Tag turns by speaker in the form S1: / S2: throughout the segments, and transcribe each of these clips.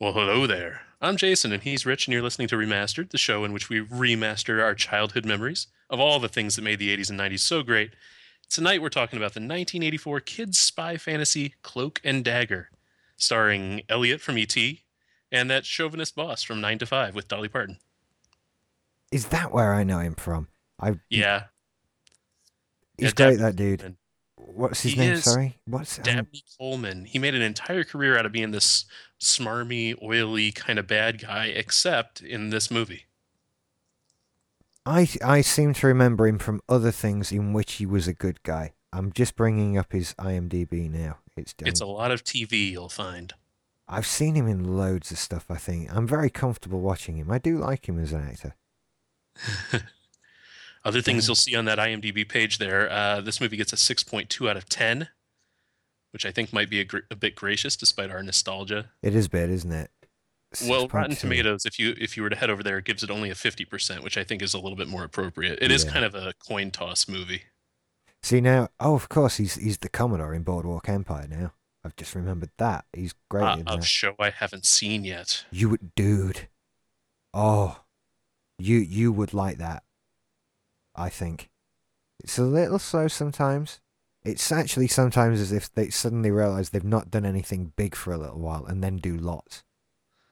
S1: Well, hello there. I'm Jason, and he's Rich, and you're listening to Remastered, the show in which we remaster our childhood memories of all the things that made the 80s and 90s so great. Tonight, we're talking about the 1984 kids' spy fantasy Cloak and Dagger, starring Elliot from E.T. and that chauvinist boss from 9 to 5 with Dolly Parton.
S2: Is that where I know him from? I
S1: Yeah,
S2: he's
S1: yeah,
S2: great. That dude. What's his
S1: He
S2: name? Sorry. What's um,
S1: Dabney Coleman. He made an entire career out of being this smarmy, oily kind of bad guy, except in this movie.
S2: I I seem to remember him from other things in which he was a good guy. I'm just bringing up his IMDb now. It's
S1: It's a lot of TV you'll find.
S2: I've seen him in loads of stuff. I think I'm very comfortable watching him. I do like him as an actor.
S1: Other things
S2: Yeah.
S1: you'll see on that IMDb page there. Uh, this movie gets a 6.2 out of 10, which I think might be a, gr- a bit gracious despite our nostalgia.
S2: It is bad, isn't it?
S1: Well, Rotten
S2: 6.2.
S1: Tomatoes, if you if you were to head over there, it gives it only a 50%, which I think is a little bit more appropriate. It is
S2: Yeah.
S1: kind of a coin toss movie.
S2: See now, oh, of course, he's he's the Commodore in Boardwalk Empire now. I've just remembered that. He's great
S1: Uh,
S2: in
S1: a
S2: that.
S1: show I haven't seen yet.
S2: You would, dude. Oh, you you would like that. I think it's a little slow sometimes. It's actually sometimes as if they suddenly realize they've not done anything big for a little while and then do lots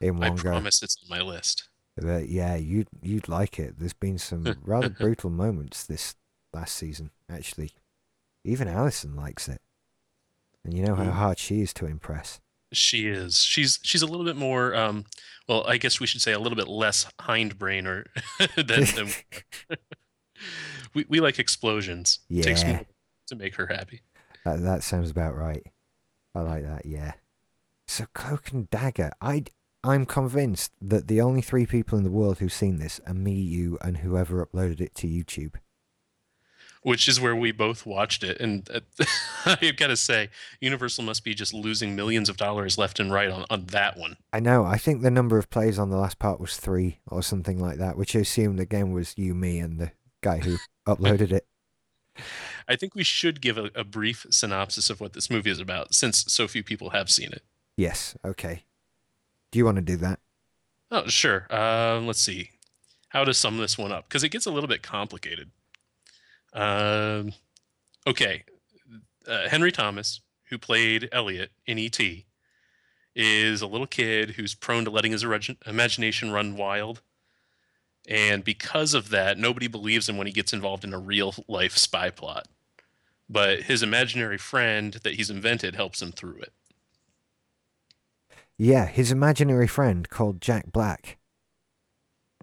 S2: in
S1: I
S2: one go.
S1: I promise it's on my list.
S2: But yeah, you'd you'd like it. There's been some rather brutal moments this last season, actually. Even Alison likes it, and you know how hard she is to impress.
S1: She is. She's she's a little bit more. Um, well, I guess we should say a little bit less hindbrain or than, than we we like explosions. It takes
S2: Yeah.
S1: more to make her happy.
S2: That, that sounds about right. I like that, yeah. So Cloak and Dagger, I I'm convinced that the only three people in the world who've seen this are me, you, and whoever uploaded it to YouTube.
S1: Which is where we both watched it, and uh, I've got to say, Universal must be just losing millions of dollars left and right on, on that one.
S2: I know. I think the number of plays on the last part was three or something like that, which I assumed again was you, me, and the guy who uploaded it.
S1: I think we should give a, a brief synopsis of what this movie is about, since so few people have seen it.
S2: Yes. Okay. Do you want to do that?
S1: Oh, sure. Um, let's see how to sum this one up because it gets a little bit complicated. Um, okay, uh, Henry Thomas, who played Elliot in E.T., is a little kid who's prone to letting his imagination run wild. And because of that, nobody believes him when he gets involved in a real life spy plot. But his imaginary friend that he's invented helps him through it.
S2: Yeah, his imaginary friend called Jack Black.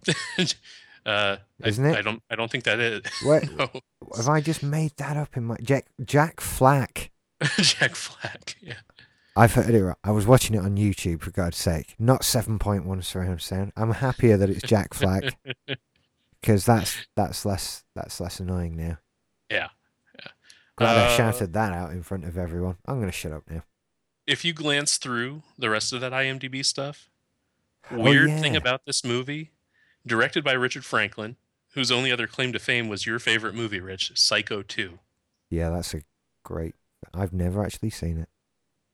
S1: uh,
S2: Isn't
S1: I,
S2: it?
S1: I don't. I don't think that is.
S2: What?
S1: no.
S2: Have I just made that up in my Jack Jack Flack?
S1: Jack Flack. Yeah.
S2: I've heard it. right. I was watching it on YouTube for God's sake, not seven point one surround sound. I'm happier that it's Jack Flack because that's that's less that's less annoying now.
S1: Yeah.
S2: Glad I
S1: Uh,
S2: shouted that out in front of everyone. I'm gonna shut up now.
S1: If you glance through the rest of that IMDb stuff,
S2: Oh,
S1: weird thing about this movie, directed by Richard Franklin, whose only other claim to fame was your favorite movie, Rich, Psycho 2.
S2: Yeah, that's a great. I've never actually seen it.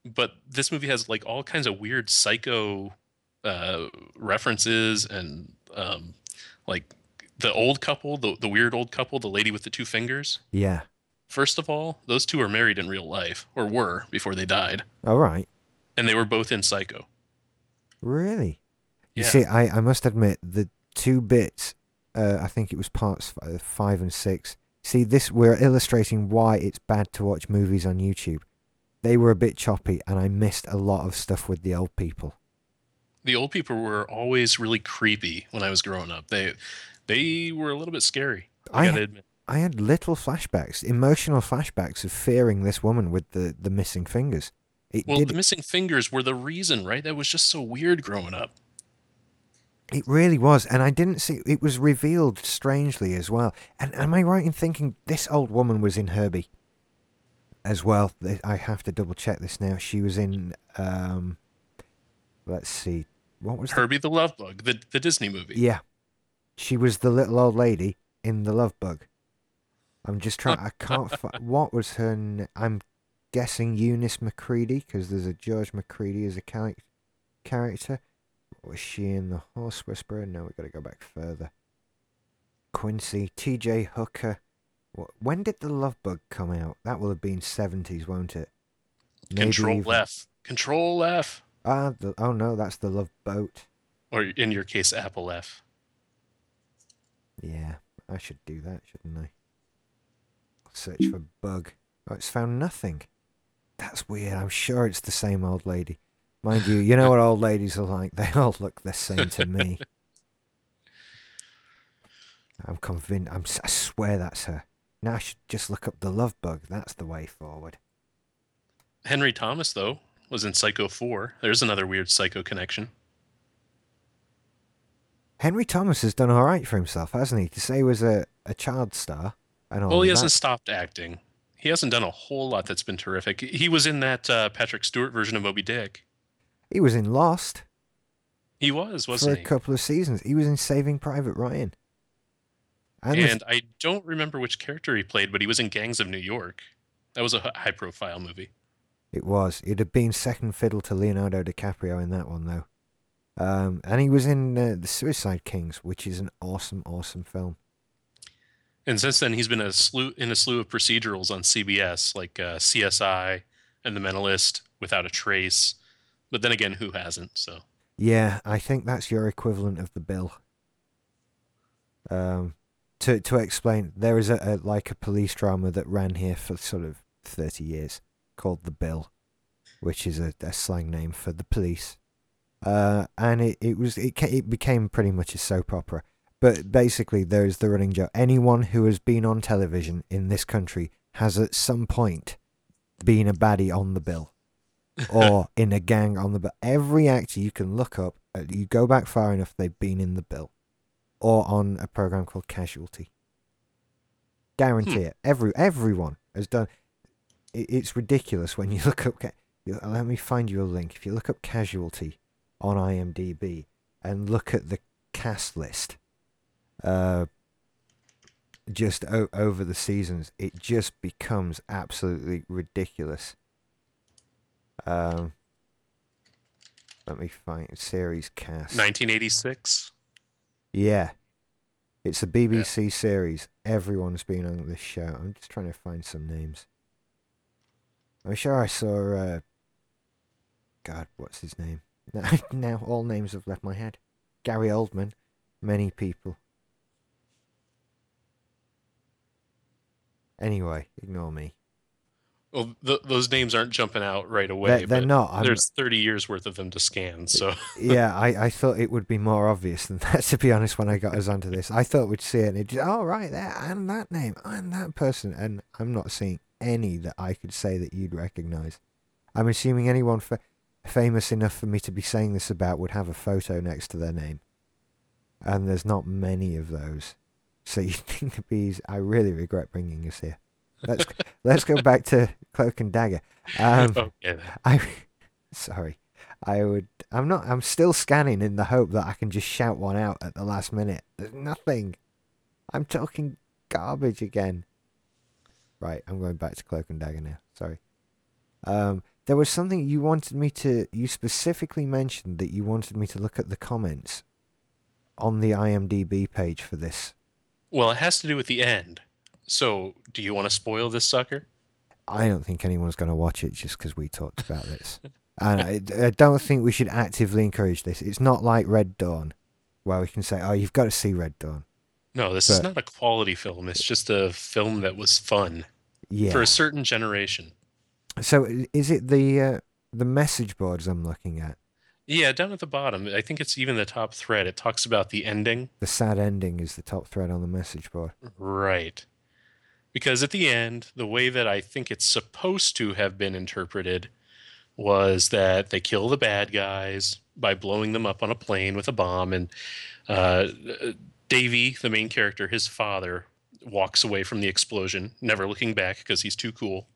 S1: But this movie has like all kinds of weird psycho uh, references and um, like the old couple, the, the weird old couple, the lady with the two fingers.
S2: Yeah.
S1: First of all, those two are married in real life, or were before they died,
S2: All right.
S1: and they were both in Psycho.
S2: Really?
S1: Yeah.
S2: You see, I, I must admit the two bits. Uh, I think it was parts five and six. See, this we're illustrating why it's bad to watch movies on YouTube. They were a bit choppy, and I missed a lot of stuff with the old people.
S1: the old people were always really creepy when I was growing up. They they were a little bit scary. I,
S2: I-
S1: gotta admit.
S2: I had little flashbacks, emotional flashbacks of fearing this woman with the, the missing fingers. It
S1: Well,
S2: did.
S1: the missing fingers were the reason, right? That was just so weird growing up.
S2: It really was, and I didn't see. It was revealed strangely as well. And am I right in thinking this old woman was in Herbie as well? I have to double check this now. She was in. Um, let's see, what was the
S1: Herbie the Love Bug, the the Disney movie.
S2: Yeah. She was the little old lady in the Love Bug. I'm just trying. I can't. Fi- what was her? N- I'm guessing Eunice McCready because there's a George McCready as a char- character. Was she in The Horse Whisperer? No, we've got to go back further. Quincy, T.J. Hooker. Wh- When did The Love Bug come out? That will have been 70s, won't it? Maybe
S1: Control
S2: even-
S1: F. Control F.
S2: Ah, the, oh no, that's The Love Boat.
S1: Or in your case, Apple F.
S2: Yeah, I should do that, shouldn't I? Search for bug. Oh, it's found nothing. That's weird. I'm sure it's the same old lady. Mind you, you know what old ladies are like. They all look the same to me. I'm convinced. I'm, si swear that's her. Now I should just look up the love bug. That's the way forward.
S1: Henry Thomas, though, was in Psycho 4. There's another weird Psycho connection.
S2: Henry Thomas has done all right for himself, hasn't he? To say he was a, a child star and all
S1: Well, he
S2: that.
S1: hasn't stopped acting. He hasn't done a whole lot that's been terrific. He was in that uh, Patrick Stewart version of Moby Dick.
S2: He was in Lost
S1: He was, wasn't he?
S2: for a
S1: he?
S2: couple of seasons. He was in Saving Private Ryan. And,
S1: And I don't remember which character he played, but he was in Gangs of New York. That was a high profile movie.
S2: It was. It had been second fiddle to Leonardo DiCaprio in that one, though. Um, and he was in uh, The Suicide Kings, which is an awesome, awesome film.
S1: And since then, he's been a slew in a slew of procedurals on CBS, like uh, CSI and The Mentalist, Without a Trace. But then again, who hasn't? So
S2: Yeah, I think that's your equivalent of The Bill. Um, to to explain, there is a, a like a police drama that ran here for sort of thirty years called The Bill, which is a, a slang name for the police. Uh, and it, it was it it became pretty much a soap opera. But basically, there's the running joke: anyone who has been on television in this country has at some point been a baddie on the bill or in a gang on the bill. Every actor you can look up, uh, you go back far enough, they've been in the bill or on a program called Casualty. Guarantee it. Every everyone has done. It, it's ridiculous when you look up. Let me find you a link. If you look up Casualty on IMDb and look at the cast list, uh, just o- over the seasons, it just becomes absolutely ridiculous. Um, let me find series cast.
S1: 1986.
S2: Yeah. It's a BBC series. Everyone's been on this show. I'm just trying to find some names. I'm sure I saw uh God, what's his name? Now, now all names have left my head. Gary Oldman. Many people. Anyway, ignore me.
S1: Well, th- those names aren't jumping out right away.
S2: They're, they're not. I'm,
S1: There's 30 years worth of them to scan. So
S2: yeah, I, I thought it would be more obvious than that, to be honest, when I got us onto this. I thought we'd see it and it just, oh, right, there, and that name, and that person. And I'm not seeing any that I could say that you'd recognize. I'm assuming anyone fa- famous enough for me to be saying this about would have a photo next to their name. And there's not many of those. So you think the bees, I really regret bringing us here. Let's let's go back to Cloak and Dagger. Um. I sorry. I would I'm not I'm still scanning in the hope that I can just shout one out at the last minute. There's nothing. I'm talking garbage again. Right, I'm going back to Cloak and Dagger now. Sorry. Um there was something you wanted me to you specifically mentioned that you wanted me to look at the comments on the IMDb page for this.
S1: Well, it has to do with the end. So, do you want to spoil this sucker?
S2: I don't think anyone's going to watch it just because we talked about this. and I, I don't think we should actively encourage this. It's not like Red Dawn, where we can say, "Oh, you've got to see Red Dawn."
S1: No, this is not a quality film. It's just a film that was fun
S2: Yeah.
S1: for a certain generation.
S2: So is it the uh, the message boards I'm looking at?
S1: Yeah, down at the bottom, I think it's even the top thread. It talks about the ending.
S2: The sad ending is the top thread on the message board.
S1: Right. Because at the end, the way that I think it's supposed to have been interpreted was that they kill the bad guys by blowing them up on a plane with a bomb. And uh, Davy, the main character, his father, walks away from the explosion, never looking back because he's too cool,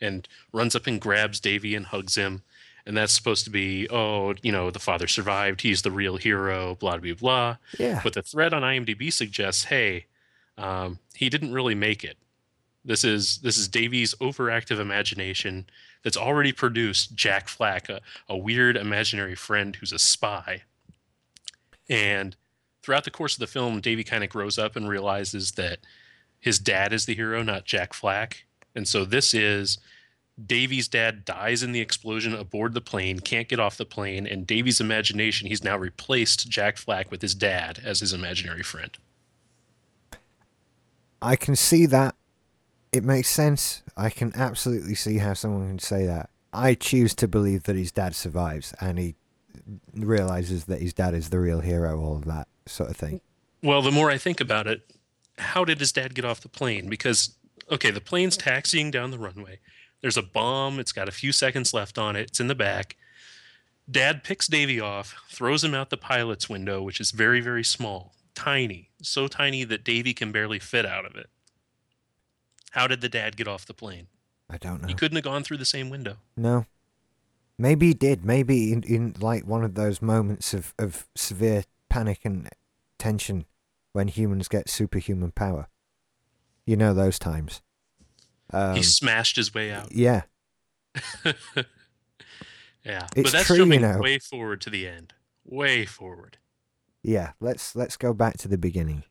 S1: and runs up and grabs Davy and hugs him. And that's supposed to be, oh, you know, the father survived. He's the real hero, blah, blah, blah.
S2: Yeah.
S1: But the thread on IMDb suggests, hey, um, he didn't really make it. This is this is Davy's overactive imagination that's already produced Jack Flack, a, a weird imaginary friend who's a spy. And throughout the course of the film, Davy kind of grows up and realizes that his dad is the hero, not Jack Flack. And so this is Davy's dad dies in the explosion aboard the plane, can't get off the plane, and Davy's imagination, he's now replaced Jack Flack with his dad as his imaginary friend.
S2: I can see that. It makes sense. I can absolutely see how someone can say that. I choose to believe that his dad survives and he realizes that his dad is the real hero, all of that sort of thing.
S1: Well, the more I think about it, how did his dad get off the plane? Because, okay, the plane's taxiing down the runway. There's a bomb. It's got a few seconds left on it. It's in the back. Dad picks Davy off, throws him out the pilot's window, which is very, very small, tiny, so tiny that Davy can barely fit out of it. How did the dad get off the plane?
S2: I don't know.
S1: He couldn't have gone through the same window.
S2: No. Maybe he did. Maybe in, in like one of those moments of, of severe panic and tension when humans get superhuman power. You know those times. Um,
S1: he smashed his way out.
S2: yeah.
S1: yeah,
S2: It's
S1: but that's
S2: true, you know.
S1: way forward to the end. Way forward.
S2: Yeah. Let's let's go back to the beginning.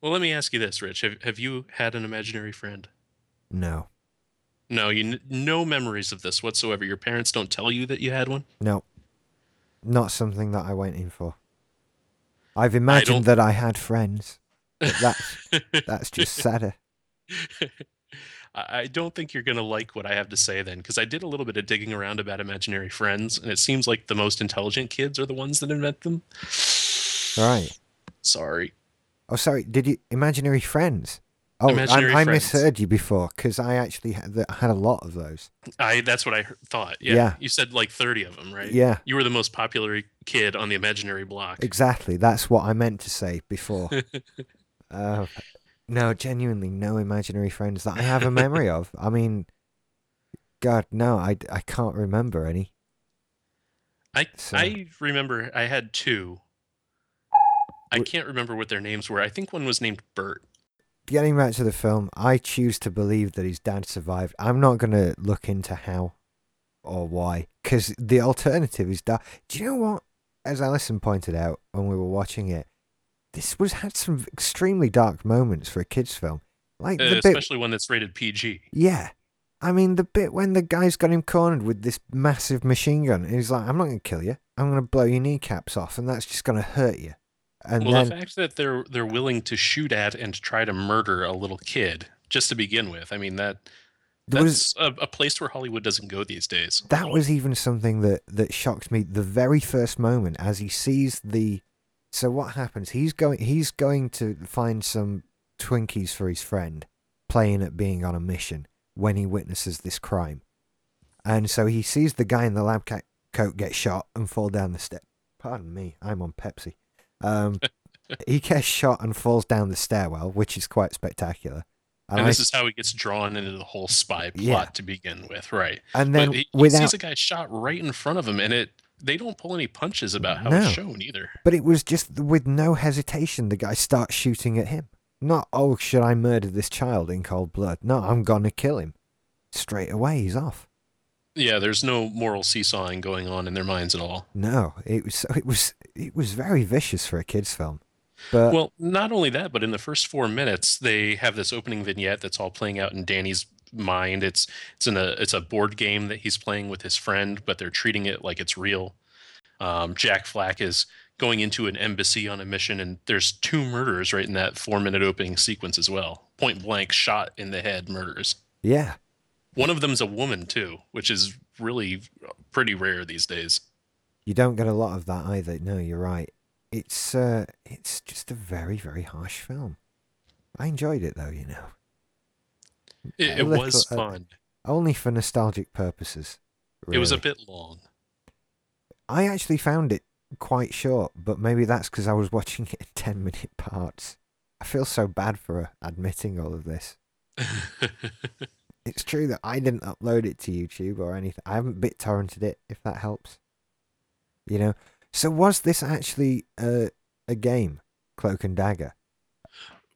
S1: Well, let me ask you this, Rich. Have have you had an imaginary friend?
S2: No.
S1: No, you n- no memories of this whatsoever. Your parents don't tell you that you had one.
S2: No. Not something that I went in for. I've imagined
S1: don't-
S2: that I had friends. But that's that's just sadder.
S1: I I don't think you're gonna like what I have to say then, because I did a little bit of digging around about imaginary friends, and it seems like the most intelligent kids are the ones that invent them.
S2: Right.
S1: Sorry.
S2: Oh, sorry. Did you imaginary friends? Oh,
S1: Imaginary
S2: I, I
S1: friends.
S2: misheard you before because I actually had, had a lot of those.
S1: I that's what I thought. Yeah.
S2: Yeah.
S1: You said like 30 of them, right?
S2: Yeah,
S1: You were the most popular kid on the imaginary block.
S2: exactly. That's what I meant to say before. uh, no, genuinely, no imaginary friends that I have a memory of. I mean, God, no, I, I can't remember any.
S1: I
S2: So-
S1: I remember I had two. I can't remember what their names were. I think one was named Bert.
S2: Getting back to the film, I choose to believe that his dad survived. I'm not going to look into how or why because the alternative is that. Do you know what? As Alison pointed out when we were watching it, this was had some extremely dark moments for a kids' film. Like
S1: Uh,
S2: the bit
S1: especially one that's rated PG.
S2: Yeah. I mean, the bit when the guy's got him cornered with this massive machine gun, and he's like, I'm not going to kill you. I'm going to blow your kneecaps off, and that's just going to hurt you. And
S1: well,
S2: then,
S1: the fact that they're they're willing to shoot at and try to murder a little kid just to begin with, I mean that
S2: there was,
S1: that's a, a place where Hollywood doesn't go these days.
S2: that was even something that, that shocked me the very first moment as he sees the. So what happens? He's going. He's going to find some Twinkies for his friend, playing at being on a mission when he witnesses this crime, and so he sees the guy in the lab coat get shot and fall down the step. Pardon me, I'm on Pepsi. Um, he gets shot and falls down the stairwell, which is quite spectacular.
S1: And,
S2: I-
S1: this is how he gets drawn into the whole spy plot
S2: Yeah.
S1: to begin with, right?
S2: and then
S1: he, he sees a guy shot right in front of him, and it they don't pull any punches about how
S2: No.
S1: it's shown either.
S2: But it was just with no hesitation, the guy starts shooting at him. Not, oh, should I murder this child in cold blood? No, I'm going to kill him. Straight away, he's off.
S1: Yeah, there's no moral seesawing going on in their minds at all.
S2: No, it was it was it was very vicious for a kids' film. But
S1: Well, not only that, but in the first four minutes, they have this opening vignette that's all playing out in Danny's mind. It's it's in a it's a board game that he's playing with his friend, but they're treating it like it's real. Um, Jack Flack is going into an embassy on a mission, and there's two murders right in that four minute opening sequence as well. Point blank, shot in the head murders.
S2: yeah,
S1: One of them's a woman too, which is really pretty rare these days.
S2: You don't get a lot of that either. No, you're right. It's uh, it's just a very very harsh film. I enjoyed it though, you know,
S1: It, it
S2: little-
S1: was
S2: uh,
S1: fun.
S2: only for nostalgic purposes.
S1: It was a bit long.
S2: I actually found it quite short, but maybe that's because I was watching it in 10 minute parts. I feel so bad for admitting all of this. It's true that I didn't upload it to YouTube or anything. I haven't bit torrented it, if that helps. You know? So was this actually a, a game, Cloak and Dagger?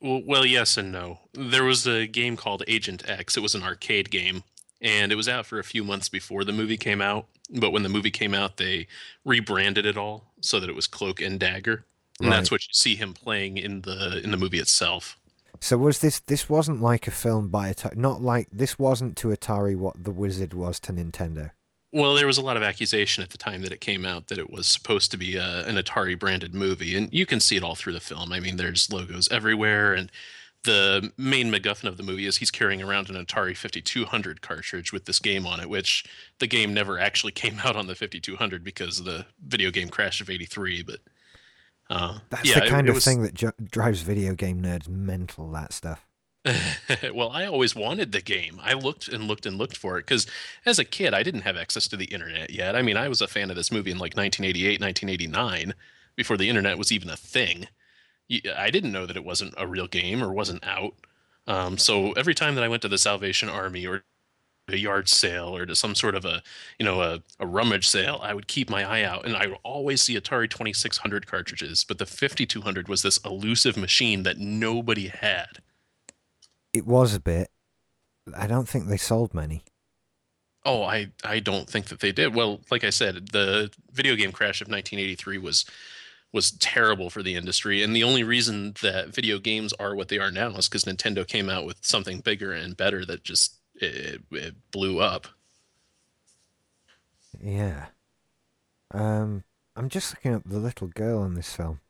S1: Well, well, yes and no. There was a game called Agent X. It was an arcade game, and it was out for a few months before the movie came out. But when the movie came out, they rebranded it all so that it was Cloak and Dagger. and
S2: Right.
S1: that's what you see him playing in the in the movie itself.
S2: So was this? This wasn't like a film by Atari. Not like this wasn't to Atari what The Wizard was to Nintendo.
S1: Well, there was a lot of accusation at the time that it came out that it was supposed to be a, an Atari branded movie, and you can see it all through the film. I mean, there's logos everywhere, and the main MacGuffin of the movie is he's carrying around an Atari 5200 cartridge with this game on it, which the game never actually came out on the 5200 because of the video game crash of '83. But uh,
S2: That's
S1: yeah,
S2: the kind
S1: it
S2: of
S1: was-
S2: thing that ju- drives video game nerds mental. That stuff.
S1: well, I always wanted the game. I looked and looked and looked for it because as a kid, I didn't have access to the internet yet. I mean, I was a fan of this movie in like 1988, 1989, before the internet was even a thing. I didn't know that it wasn't a real game or wasn't out. Um, so every time that I went to the Salvation Army or a yard sale or to some sort of a you know a, a rummage sale i would keep my eye out and i would always see atari 2600 cartridges but the 5200 was this elusive machine that nobody had
S2: It was a bit. I don't think they sold many.
S1: Oh, I I don't think that they did. Well, like I said, the video game crash of 1983 was was terrible for the industry, and the only reason that video games are what they are now is because Nintendo came out with something bigger and better that just it, it blew up.
S2: Yeah. Um, I'm just looking at the little girl in this film.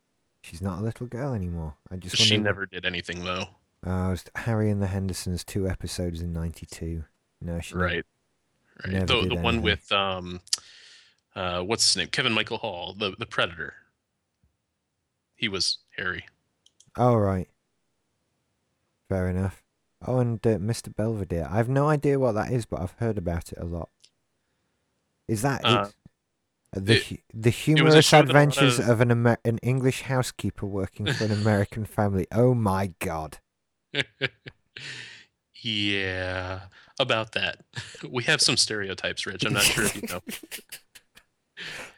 S2: She's not a little girl anymore. I just
S1: She never did anything though.
S2: Uh, it was Harry and the Hendersons, two episodes in '92. No, she
S1: Right. Right.
S2: Never
S1: The the one with um uh what's his name? Kevin Michael Hall, the the Predator. He was Harry.
S2: Oh right. Fair enough. Oh, and uh, Mr. Belvedere. I have no idea what that is, but I've heard about it a lot. Is that
S1: Uh,
S2: it? Uh, the
S1: it-
S2: the humorous
S1: show that a lot
S2: adventures
S1: of-
S2: of an Amer- an English housekeeper working for an American family. Oh my god.
S1: yeah, about that. We have some stereotypes, Rich. I'm not sure if you know.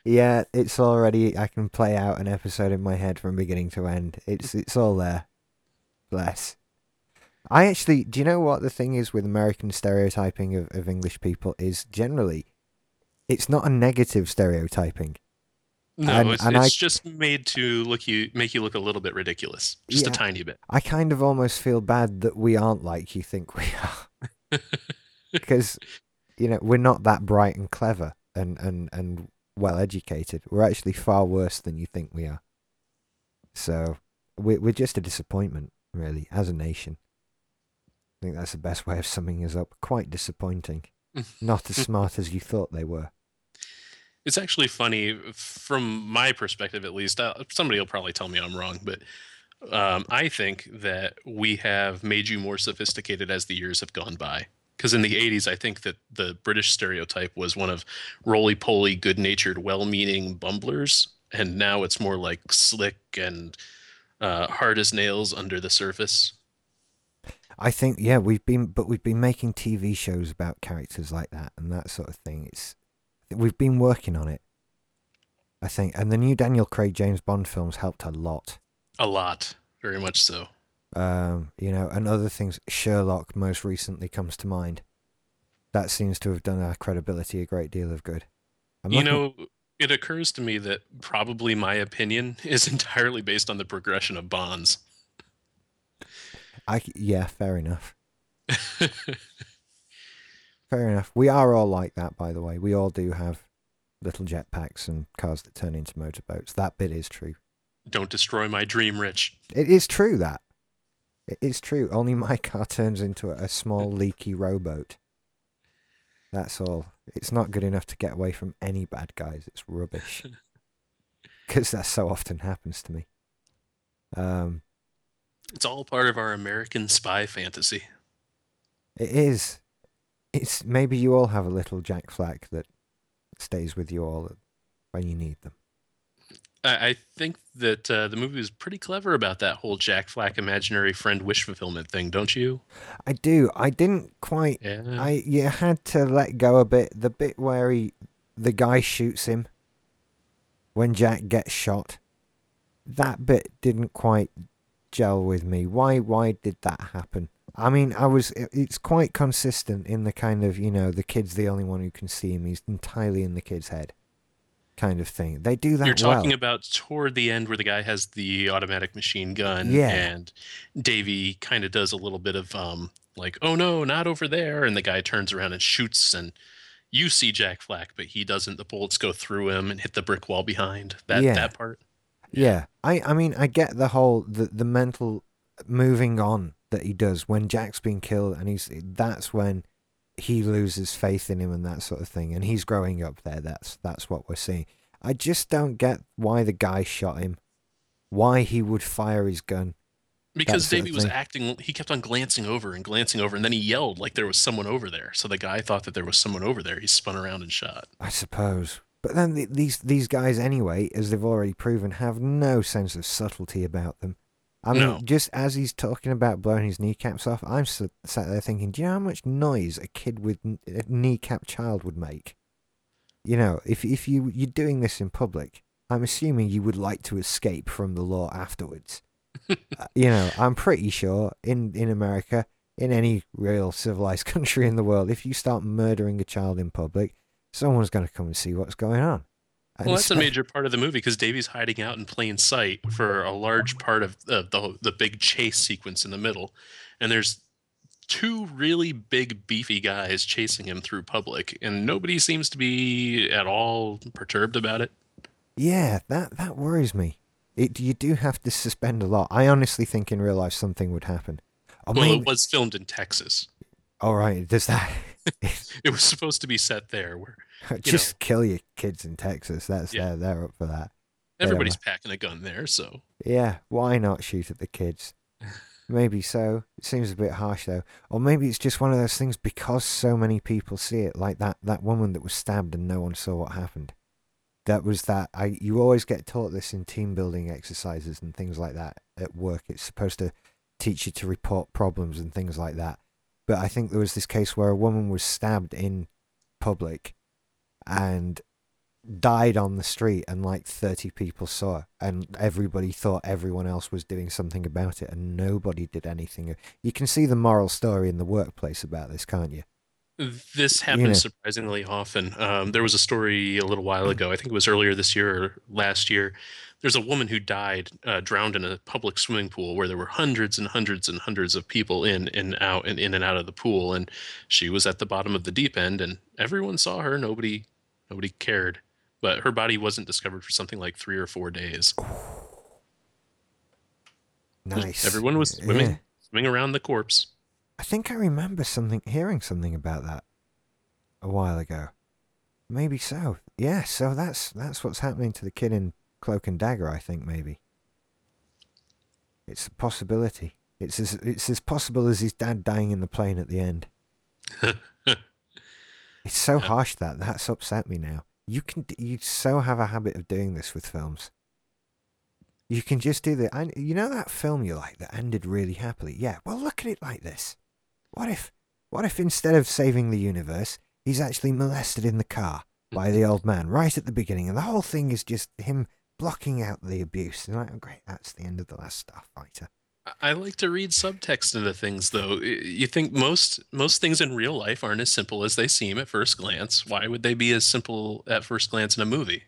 S2: Yeah, it's already. I can play out an episode in my head from beginning to end. It's it's all there. Bless. I actually, do you know what the thing is with American stereotyping of, of English people is generally, it's not a negative stereotyping.
S1: No,
S2: And-
S1: it's,
S2: and
S1: it's
S2: I-
S1: just made to look you make you look a little bit ridiculous, just
S2: Yeah.
S1: a tiny bit.
S2: I kind of almost feel bad that we aren't like you think we are, because you know we're not that bright and clever and and and well educated. We're actually far worse than you think we are. So we're we're just a disappointment, really, as a nation. I think that's the best way of summing us up. Quite disappointing. Not as smart as you thought they were.
S1: It's actually funny from my perspective, at least. Uh, somebody will probably tell me I'm wrong, but um, I think that we have made you more sophisticated as the years have gone by. Because in the 80s, I think that the British stereotype was one of roly poly, good natured, well meaning bumblers. And now it's more like slick and uh, hard as nails under the surface.
S2: I think yeah, we've been but we've been making TV shows about characters like that and that sort of thing. It's we've been working on it. I think and the new Daniel Craig James Bond films helped a lot.
S1: A lot, very much so.
S2: Um, you know, and other things Sherlock most recently comes to mind. That seems to have done our credibility a great deal of good. I'm
S1: you
S2: looking-
S1: know, it occurs to me that probably my opinion is entirely based on the progression of bonds.
S2: I yeah, fair enough. Fair enough. We are all like that, by the way. We all do have little jetpacks and cars that turn into motorboats. That bit is true.
S1: Don't destroy my dream, Rich.
S2: It is true that. It is true. Only my car turns into a small leaky rowboat. That's all. It's not good enough to get away from any bad guys. It's rubbish. Because that so often happens to me. Um,
S1: It's all part of our American spy fantasy.
S2: it is. It's maybe you all have a little Jack Flack that stays with you all when you need them.
S1: I, I think that uh, the movie was pretty clever about that whole Jack Flack imaginary friend wish fulfillment thing, don't you?
S2: I do. I didn't quite
S1: Yeah.
S2: I you had to let go a bit. The bit where he, the guy shoots him when Jack gets shot. That bit didn't quite gel with me. Why? Why did that happen? I mean, I was. It's quite consistent in the kind of you know the kid's the only one who can see him. He's entirely in the kid's head. kind of thing. They do that
S1: You're talking
S2: well.
S1: about toward the end where the guy has the automatic machine gun
S2: Yeah.
S1: and Davy kind of does a little bit of um like, oh no, not over there. And the guy turns around and shoots and you see Jack Flack, but he doesn't. The bullets go through him and hit the brick wall behind. That
S2: Yeah.
S1: that part.
S2: Yeah, I, I mean, I get the whole the the mental moving on that he does when Jack's been killed, and he's that's when he loses faith in him and that sort of thing, and he's growing up there. That's that's what we're seeing. I just don't get why the guy shot him, why he would fire his gun.
S1: Because Davy was acting he kept on glancing over and glancing over and then he yelled like there was someone over there. So the guy thought that there was someone over there. He spun around and shot.
S2: I suppose, but then the, these these guys anyway, as they've already proven, have no sense of subtlety about them. I mean,
S1: No.
S2: just as he's talking about blowing his kneecaps off, I'm sat there thinking, do you know how much noise a kid with a kneecap child would make? You know, if if you you're doing this in public, I'm assuming you would like to escape from the law afterwards. Uh, you know, I'm pretty sure in in America, in any real civilized country in the world, if you start murdering a child in public, someone's going to come and see what's going on.
S1: Well, that's a major part of the movie because Davy's hiding out in plain sight for a large part of the, the the big chase sequence in the middle, and there's two really big beefy guys chasing him through public, and nobody seems to be at all perturbed about it.
S2: Yeah, that that worries me. It you do have to suspend a lot. I honestly think in real life something would happen. Or
S1: well, it was filmed in Texas.
S2: all right, does that
S1: It was supposed to be set there, where
S2: just kill your kids in Texas? That's
S1: Yeah.
S2: they're they're up for that.
S1: Everybody's packing a gun there. So
S2: Yeah, why not shoot at the kids? Maybe so. It seems a bit harsh though. Or maybe it's just one of those things because so many people see it, like that that woman that was stabbed and no one saw what happened. That was that I you always get taught this in team building exercises and things like that at work. It's supposed to teach you to report problems and things like that. But I think there was this case where a woman was stabbed in public and died on the street and like 30 people saw it and everybody thought everyone else was doing something about it and nobody did anything you can see the moral story in the workplace about this can't you
S1: This happens
S2: know.
S1: surprisingly often. Um, there was a story a little while ago. I think it was earlier this year or last year. There's a woman who died uh, drowned in a public swimming pool where there were hundreds and hundreds and hundreds of people in and out and in and out of the pool, and she was at the bottom of the deep end, and everyone saw her. Nobody, nobody cared. But her body wasn't discovered for something like three or four days.
S2: nice
S1: Everyone was swimming,
S2: Yeah.
S1: swimming around the corpse.
S2: i think i remember something hearing something about that a while ago maybe so yeah so that's that's what's happening to the kid in cloak and dagger i think maybe it's a possibility it's as it's as possible as his dad dying in the plane at the end It's so harsh that that's upset me now. You can you so have a habit of doing this with films. You can just do the I, you know that film you like that ended really happily. Yeah, well look at it like this. What if what if instead of saving the universe, he's actually molested in the car by mm-hmm. the old man right at the beginning and the whole thing is just him blocking out the abuse. And like, oh, great, that's the end of the last Starfighter.
S1: I like to read subtext into things, though. You think most most things in real life aren't as simple as they seem at first glance. Why would they be as simple at first glance in a movie?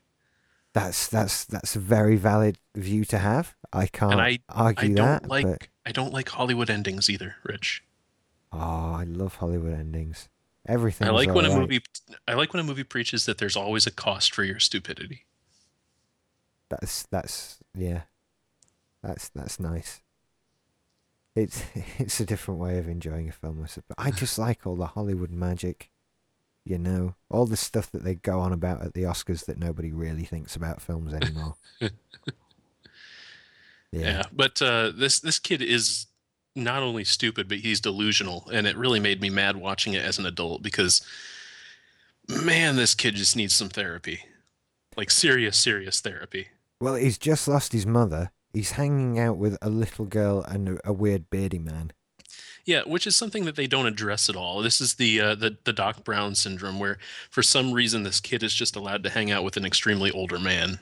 S2: That's that's that's a very valid view to have. I can't
S1: I- I
S2: argue
S1: don't
S2: that.
S1: like
S2: but
S1: I don't like Hollywood endings either, Rich.
S2: Oh, I love Hollywood endings. Everything.
S1: I like when a movie I like when a movie preaches that there's always a cost for your stupidity.
S2: That's that's yeah. That's that's nice. It's it's a different way of enjoying a film, I suppose. I just like all the Hollywood magic. You know, all the stuff that they go on about at the Oscars that nobody really thinks about films anymore.
S1: Yeah,
S2: yeah.
S1: but uh, this this kid is not only stupid, but he's delusional, and it really made me mad watching it as an adult because, man, this kid just needs some therapy, like serious, serious therapy.
S2: Well, he's just lost his mother. He's hanging out with a little girl and a, a weird beardy man.
S1: Yeah, which is something that they don't address at all. This is the uh, the the Doc Brown syndrome, where for some reason this kid is just allowed to hang out with an extremely older man.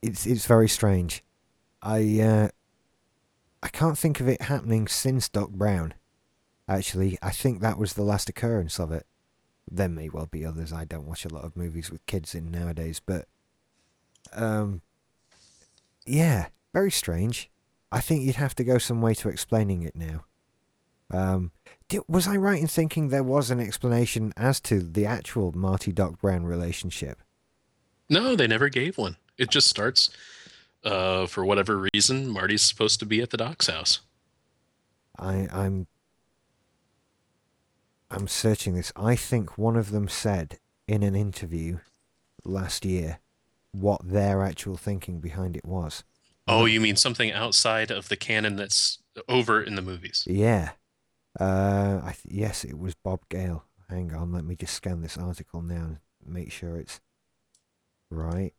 S2: It's it's very strange. I uh, I can't think of it happening since Doc Brown. Actually, I think that was the last occurrence of it. There may well be others. I don't watch a lot of movies with kids in nowadays, but Um, yeah, very strange. I think you'd have to go some way to explaining it now. Um, di was I right in thinking there was an explanation as to the actual Marty Doc Brown relationship?
S1: No, they never gave one. It just starts. Uh, for whatever reason, Marty's supposed to be at the doc's house.
S2: I, I'm I'm searching this. I think one of them said in an interview last year what their actual thinking behind it was.
S1: Oh, you mean something outside of the canon that's over in the movies?
S2: Yeah. Uh, I th- yes, it was Bob Gale. Hang on, let me just scan this article now and make sure it's right.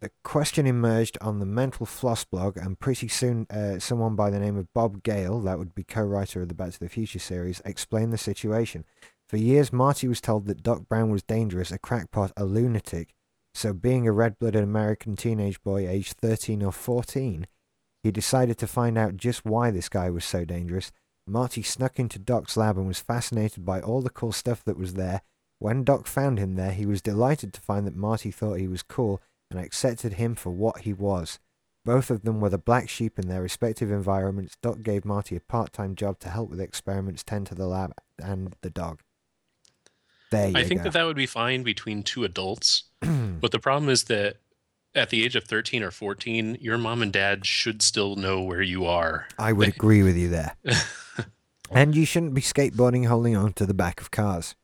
S2: The question emerged on the Mental Floss blog, and pretty soon, uh, someone by the name of Bob Gale, that would be co-writer of the Back to the Future series, explained the situation. For years, Marty was told that Doc Brown was dangerous, a crackpot, a lunatic. So, being a red-blooded American teenage boy aged 13 or 14, he decided to find out just why this guy was so dangerous. Marty snuck into Doc's lab and was fascinated by all the cool stuff that was there. When Doc found him there, he was delighted to find that Marty thought he was cool and accepted him for what he was. Both of them were the black sheep in their respective environments. Doc gave Marty a part-time job to help with experiments, tend to the lab, and the dog.
S1: I think
S2: go.
S1: that that would be fine between two adults. but the problem is that at the age of 13 or 14, your mom and dad should still know where you are.
S2: I would agree with you there. and you shouldn't be skateboarding holding on to the back of cars.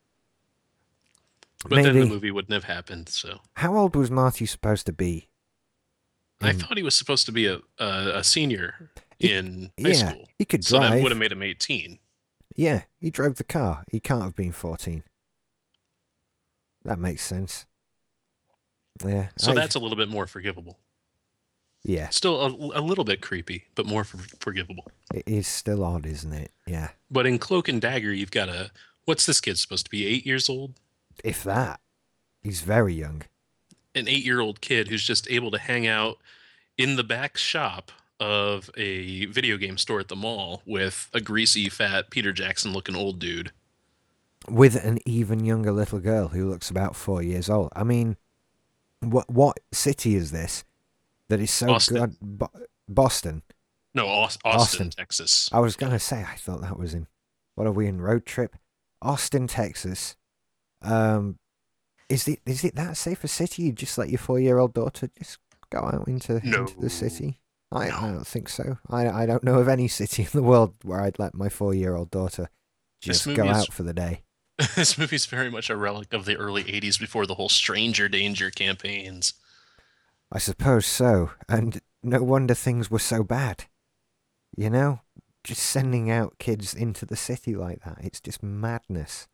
S1: But then the movie wouldn't have happened. So
S2: How old was Marty supposed to be?
S1: I thought he was supposed to be a a, a senior
S2: He-
S1: in high
S2: yeah,
S1: school.
S2: he could
S1: So that
S2: drive.
S1: would have made him 18.
S2: Yeah, he drove the car. He can't have been 14. That makes sense. Yeah.
S1: So
S2: I-
S1: that's a little bit more forgivable.
S2: yeah,
S1: Still a, a little bit creepy, but more for, forgivable.
S2: it is still odd, isn't it? Yeah.
S1: But in Cloak and Dagger, you've got a what's this kid supposed to be? Eight years old?
S2: If that. He's very young.
S1: An eight-year-old kid who's just able to hang out in the back shop of a video game store at the mall with a greasy, fat Peter Jackson-looking old dude.
S2: With an even younger little girl who looks about four years old. I mean, what what city is this that is so
S1: Boston.
S2: good? Bo- Boston.
S1: No, Austin,
S2: Austin.
S1: Texas.
S2: I was gonna say I thought that was in. What are we in road trip? Austin, Texas. Um, is it is it that safe a city? You just let your four year old daughter just go out into, into the city? I, I don't think so. I I don't know of any city in the world where I'd let my four year old daughter just go
S1: is-
S2: out for the day.
S1: this movie's very much a relic of the early 80s before the whole stranger danger campaigns.
S2: I suppose so. And no wonder things were so bad. You know, just sending out kids into the city like that. It's just madness.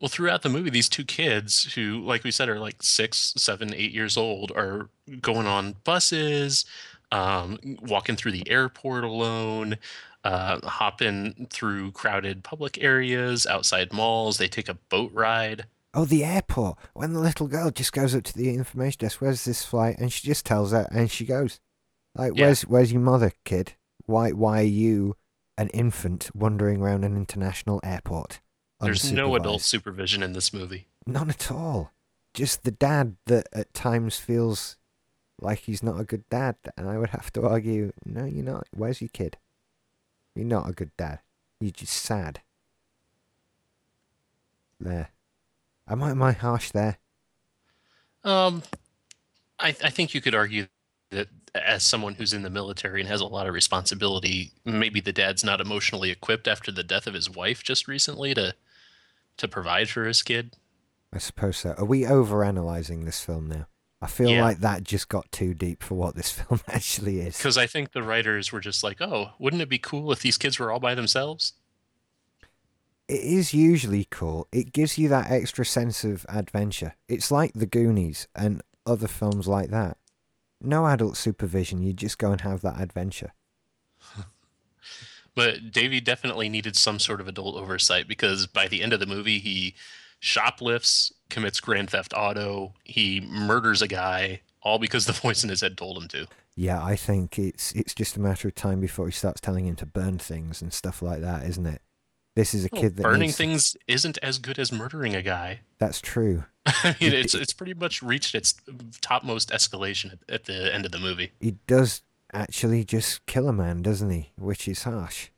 S1: Well, throughout the movie, these two kids who, like we said, are like six, seven, eight years old, are going on buses, um, walking through the airport alone, uh, hopping through crowded public areas, outside malls. They take a boat ride.
S2: Oh, the airport. When the little girl just goes up to the information desk, where's this flight? And she just tells her, and she goes, like,
S1: Yeah.
S2: where's where's your mother, kid? Why why are you an infant wandering around an international airport?
S1: There's no adult supervision in this movie.
S2: None at all. Just the dad that at times feels like he's not a good dad, and I would have to argue, no, you're not. Where's your kid? You're not a good dad. You're just sad. There. Am I am I harsh there?
S1: Um, I, I think you could argue that as someone who's in the military and has a lot of responsibility, maybe the dad's not emotionally equipped after the death of his wife just recently to to provide for his kid.
S2: I suppose so. Are we overanalyzing this film now? I feel
S1: Yeah.
S2: like that just got too deep for what this film actually is.
S1: Because I think the writers were just like, oh, wouldn't it be cool if these kids were all by themselves?
S2: It is usually cool. It gives you that extra sense of adventure. It's like The Goonies and other films like that. No adult supervision, you just go and have that adventure.
S1: But Davey definitely needed some sort of adult oversight because by the end of the movie, he shoplifts, commits grand theft auto, he murders a guy, all because the voice in his head told him to.
S2: Yeah, I think it's it's just a matter of time before he starts telling him to burn things and stuff like that, isn't it? This is a
S1: Well,
S2: kid that
S1: burning
S2: needs-
S1: things isn't as good as murdering a guy.
S2: That's true.
S1: I mean, it's it's pretty much reached its topmost escalation at, at the end of the movie.
S2: He does actually just kill a man, doesn't he? Which is harsh.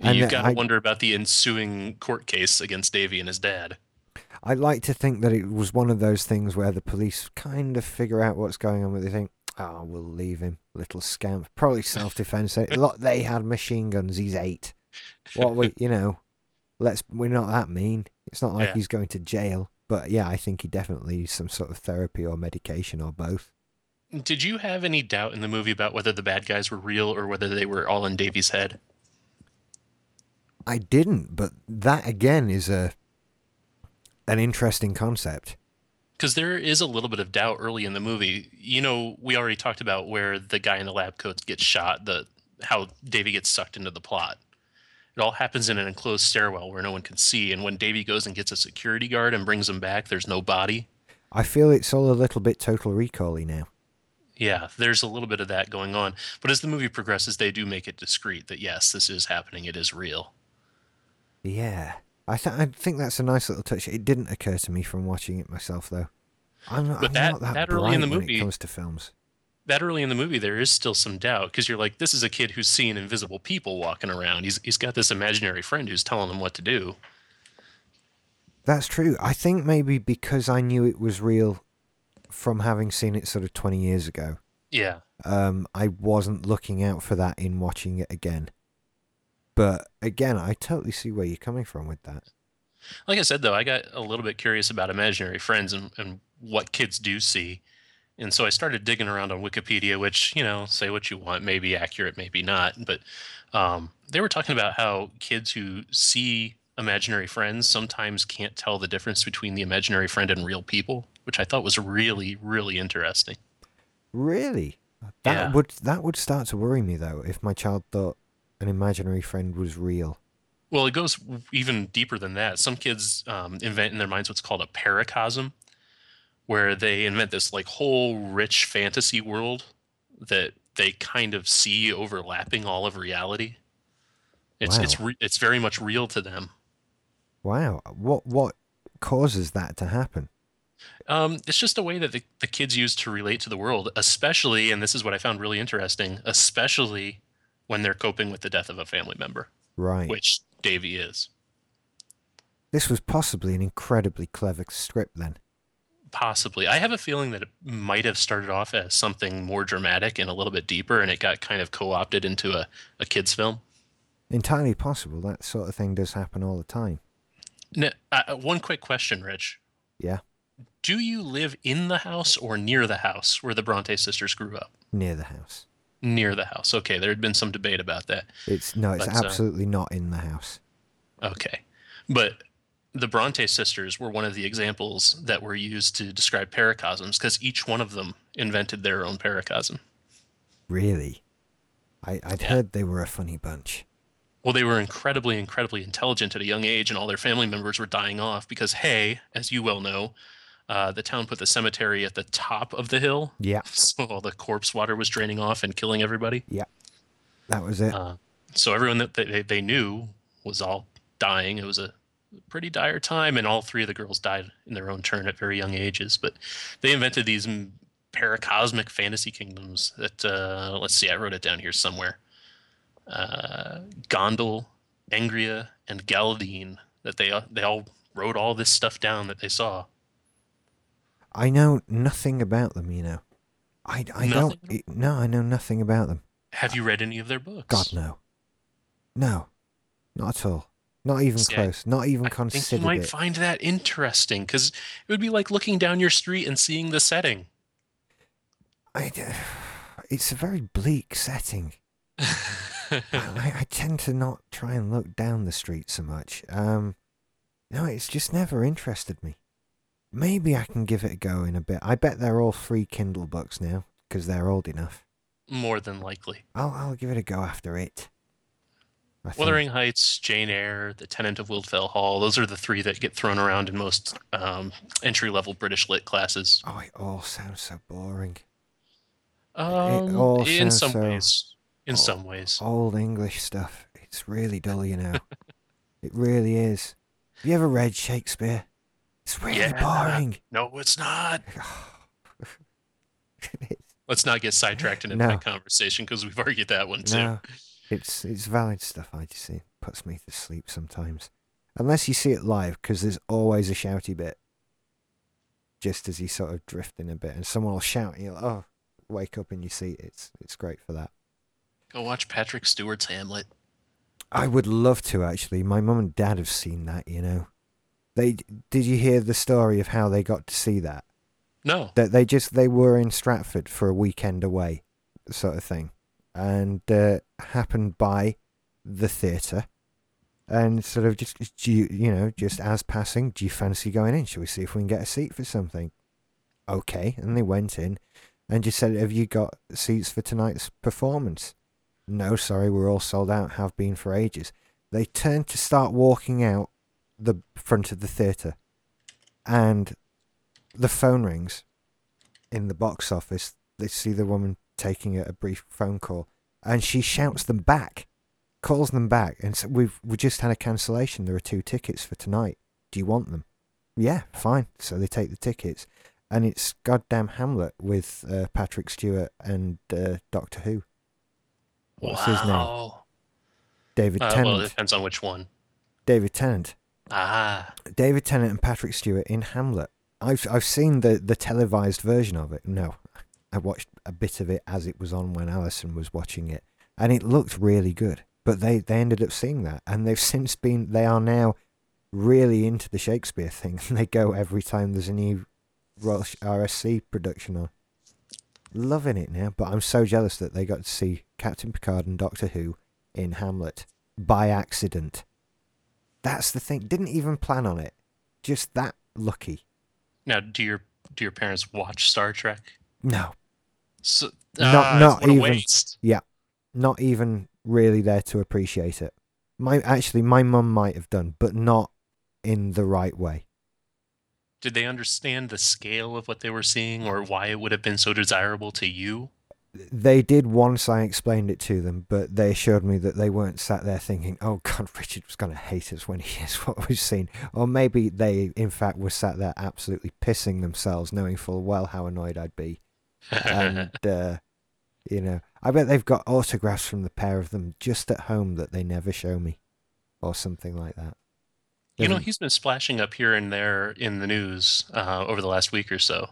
S1: And You've got to
S2: I-
S1: wonder about the ensuing court case against Davy and his dad.
S2: I like to think that it was one of those things where the police kind of figure out what's going on, but they think, "Oh, we'll leave him, little scamp." Probably self-defense. Look, they had machine guns. He's eight. What we, you know, let's. We're not that mean. It's not like
S1: Yeah.
S2: he's going to jail. But yeah, I think he definitely needs some sort of therapy or medication or both.
S1: Did you have any doubt in the movie about whether the bad guys were real or whether they were all in Davy's head?
S2: I didn't, but that again is a an interesting concept.
S1: Because there is a little bit of doubt early in the movie. You know, we already talked about where the guy in the lab coats gets shot, the how Davy gets sucked into the plot. It all happens in an enclosed stairwell where no one can see, and when Davy goes and gets a security guard and brings him back, there's no body.
S2: I feel it's all a little bit total recall-y now.
S1: Yeah, there's a little bit of that going on. But as the movie progresses, they do make it discreet that yes, this is happening. It is real.
S2: Yeah, I th- I think that's a nice little touch. It didn't occur to me from watching it myself, though. I'm not,
S1: But
S2: I'm
S1: that-
S2: not that,
S1: that early in the movie-
S2: it comes to films.
S1: That early in the movie, there is still some doubt because you're like, this is a kid who's seeing invisible people walking around. He's he's got this imaginary friend who's telling him what to do.
S2: That's true. I think maybe because I knew it was real from having seen it sort of 20 years ago,
S1: Yeah,
S2: um, I wasn't looking out for that in watching it again. But again, I totally see where you're coming from with that.
S1: like I said though, I got a little bit curious about imaginary friends and, and what kids do see. And so I started digging around on Wikipedia, which, you know, say what you want, maybe accurate, maybe not. But um, they were talking about how kids who see imaginary friends sometimes can't tell the difference between the imaginary friend and real people, which I thought was really, really interesting.
S2: Really? That
S1: Yeah.
S2: would that would start to worry me though if my child thought an imaginary friend was real.
S1: Well, it goes even deeper than that. Some kids um, invent in their minds what's called a paracosm, where they invent this like whole rich fantasy world that they kind of see overlapping all of reality. It's it's re- it's very much real to them.
S2: Wow. What what causes that to happen?
S1: Um, it's just a way that the, the kids use to relate to the world, especially, and this is what I found really interesting, especially when they're coping with the death of a family member,
S2: Right.
S1: which Davy is.
S2: This was possibly an incredibly clever script then.
S1: Possibly. I have a feeling that it might have started off as something more dramatic and a little bit deeper, and it got kind of co opted into a, a kid's film.
S2: Entirely possible. That sort of thing does happen all the time.
S1: Now, uh, one quick question, Rich.
S2: Yeah.
S1: Do you live in the house or near the house where the Bronte sisters grew up?
S2: Near the house.
S1: Near the house. Okay, there had been some debate about that.
S2: It's no, it's
S1: But, uh,
S2: absolutely not in the house.
S1: Okay. But the Bronte sisters were one of the examples that were used to describe paracosms because each one of them invented their own paracosm.
S2: Really? I, I'd
S1: Yeah.
S2: heard they were a funny bunch.
S1: Well, they were incredibly, incredibly intelligent at a young age, and all their family members were dying off because, hey, as you well know, uh, the town put the cemetery at the top of the hill,
S2: Yeah,
S1: so all the corpse water was draining off and killing everybody. Yeah.
S2: That was it.
S1: Uh, so everyone that they, they knew was all dying. It was a pretty dire time, and all three of the girls died in their own turn at very young ages. But they invented these paracosmic fantasy kingdoms that, uh, let's see, I wrote it down here somewhere. Uh, Gondal, Angria, and Gaaldine. That they they all wrote all this stuff down that they saw.
S2: I know nothing about them, you know. I, I don't. No, I know nothing about them.
S1: Have you read any of their books?
S2: God, no. No, not at all. Not even
S1: See, I-
S2: close. Not even
S1: I think
S2: considered
S1: you might
S2: it.
S1: find that interesting because it would be like looking down your street and seeing the setting.
S2: I, it's a very bleak setting. I, I, I tend to not try and look down the street so much. Um, no, it's just never interested me. Maybe I can give it a go in a bit. I bet they're all free Kindle books now because they're old enough.
S1: More than likely.
S2: I'll I'll give it a go after it. I think-
S1: Wuthering Heights, Jane Eyre, The Tenant of Wildfell Hall, those are the three that get thrown around in most um, entry level British lit classes.
S2: Oh, it all sounds so boring.
S1: Um,
S2: all
S1: in
S2: sounds
S1: some
S2: so-
S1: ways. In
S2: Oh,
S1: some ways.
S2: Old English stuff. It's really dull, you know. it really is. Have you ever read Shakespeare? It's really
S1: Yeah.
S2: boring.
S1: No, it's not. Let's not get sidetracked into
S2: No.
S1: big conversation because we've argued that one too.
S2: no, it's it's valid stuff. I just it puts me to sleep sometimes, unless you see it live, because there's always a shouty bit. Just as you sort of drift in a bit, and someone will shout, and you're like, "Oh, wake up in your seat!" It's it's great for that.
S1: Go watch Patrick Stewart's Hamlet.
S2: I would love to actually. My mum and dad have seen that. You know, they did. You hear the story of how they got to see that?
S1: No.
S2: that they just they were in Stratford for a weekend away, sort of thing, and uh, happened by the theatre, and sort of just do you, you know just as passing, do you fancy going in? Shall we see if we can get a seat for something? Okay, and they went in, and just said, "Have you got seats for tonight's performance?" No, sorry, we're all sold out. Have been for ages. They turned to start walking out the front of the theatre, and the phone rings in the box office. They see the woman taking a, a brief phone call, and she shouts them back, calls them back, and says, "We've we just had a cancellation. There are two tickets for tonight. Do you want them?" Yeah, fine. So they take the tickets, and it's goddamn Hamlet with uh, Patrick Stewart and uh, Doctor Who, What's his name? David
S1: Uh,
S2: Tennant.
S1: well, it depends on which one.
S2: David Tennant.
S1: Ah.
S2: David Tennant and Patrick Stewart in Hamlet. I've I've seen the the televised version of it. No, I watched a bit of it as it was on when Alison was watching it, and it looked really good. But they they ended up seeing that, and they've since been they are now really into the Shakespeare thing, they go every time there's a new RSC production on. Loving it now, but I'm so jealous that they got to see Captain Picard and Doctor Who in Hamlet by accident. That's the thing. Didn't even plan on it. Just that lucky.
S1: Now, do your do your parents watch Star Trek?
S2: No,
S1: So,
S2: Not-
S1: ah,
S2: not even.
S1: Yeah,
S2: not even really there to appreciate it. My actually, my mum might have done, but not in the right way.
S1: Did they understand the scale of what they were seeing, or why it would have been so desirable to you?
S2: They did once I explained it to them, but they assured me that they weren't sat there thinking, "Oh God, Richard was going to hate us when he hears what we've seen," or maybe they, in fact, were sat there absolutely pissing themselves, knowing full well how annoyed I'd be. and uh, you know, I bet they've got autographs from the pair of them just at home that they never show me, or something like that.
S1: you know, he's been splashing up here and there in the news uh, over the last week or so.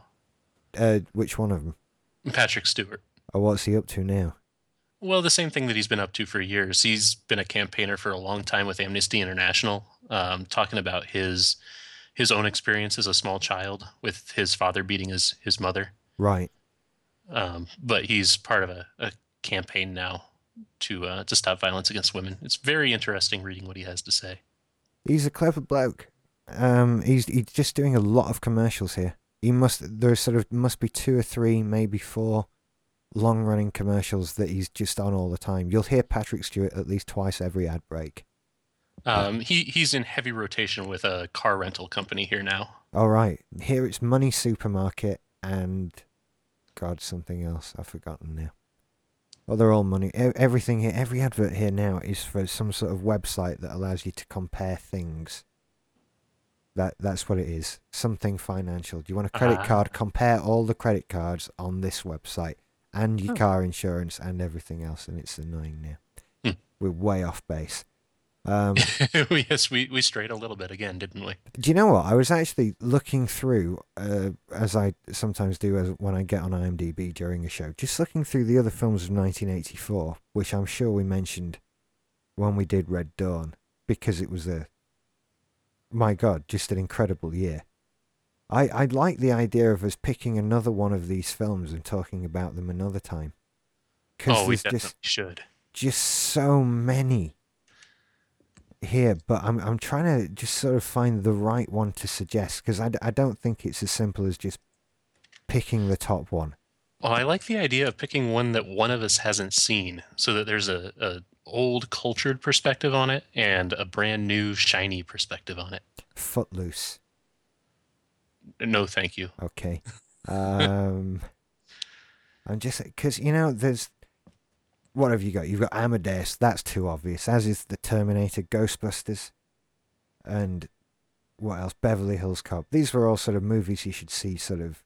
S2: uh, which one of them?
S1: Patrick Stewart.
S2: Or what's he up to now?
S1: Well, the same thing that he's been up to for years. He's been a campaigner for a long time with Amnesty International, um, talking about his his own experience as a small child with his father beating his his mother.
S2: Right.
S1: Um, but he's part of a, a campaign now to uh, to stop violence against women. It's very interesting reading what he has to say.
S2: He's a clever bloke. Um, he's he's just doing a lot of commercials here. He must there's sort of must be two or three, maybe four, long running commercials that he's just on all the time. You'll hear Patrick Stewart at least twice every ad break.
S1: Um, he he's in heavy rotation with a car rental company here now.
S2: All right, here it's Money Supermarket and God something else I've forgotten now. Oh, they're all money. Everything here, every advert here now is for some sort of website that allows you to compare things. That that's what it is. Something financial. Do you want a credit
S1: Ah.
S2: card? Compare all the credit cards on this website and your
S1: Oh.
S2: car insurance and everything else, and it's annoying now.
S1: Hmm.
S2: We're way off base. Um,
S1: yes, we we strayed a little bit again, didn't we?
S2: do you know what? I was actually looking through, uh, as I sometimes do as when I get on IMDb during a show, just looking through the other films of 1984, which I'm sure we mentioned when we did Red Dawn, because it was a, my God, just an incredible year. I, I like the idea of us picking another one of these films and talking about them another time. Because
S1: Oh, we
S2: there's
S1: definitely
S2: just
S1: should.
S2: just so many here, but I'm I'm trying to just sort of find the right one to suggest because I, I don't think it's as simple as just picking the top one.
S1: Oh, I like the idea of picking one that one of us hasn't seen, so that there's a, a old cultured perspective on it and a brand new shiny perspective on it.
S2: Footloose,
S1: No, thank you.
S2: okay. Um, I'm just because you know there's what have you got? You've got Amadeus. That's too obvious. As is the Terminator, Ghostbusters, and what else? Beverly Hills Cop. These were all sort of movies you should see, sort of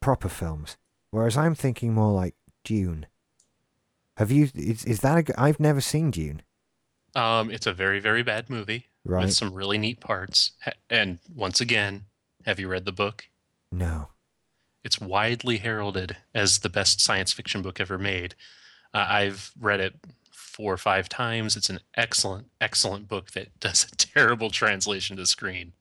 S2: proper films. Whereas I'm thinking more like Dune. Have you? Is, is that a? I've never seen Dune.
S1: Um, it's a very, very bad movie
S2: Right?
S1: with some really neat parts. And once again, have you read the book?
S2: No.
S1: It's widely heralded as the best science fiction book ever made. Uh, I've read it four or five times. It's an excellent, excellent book that does a terrible translation to screen.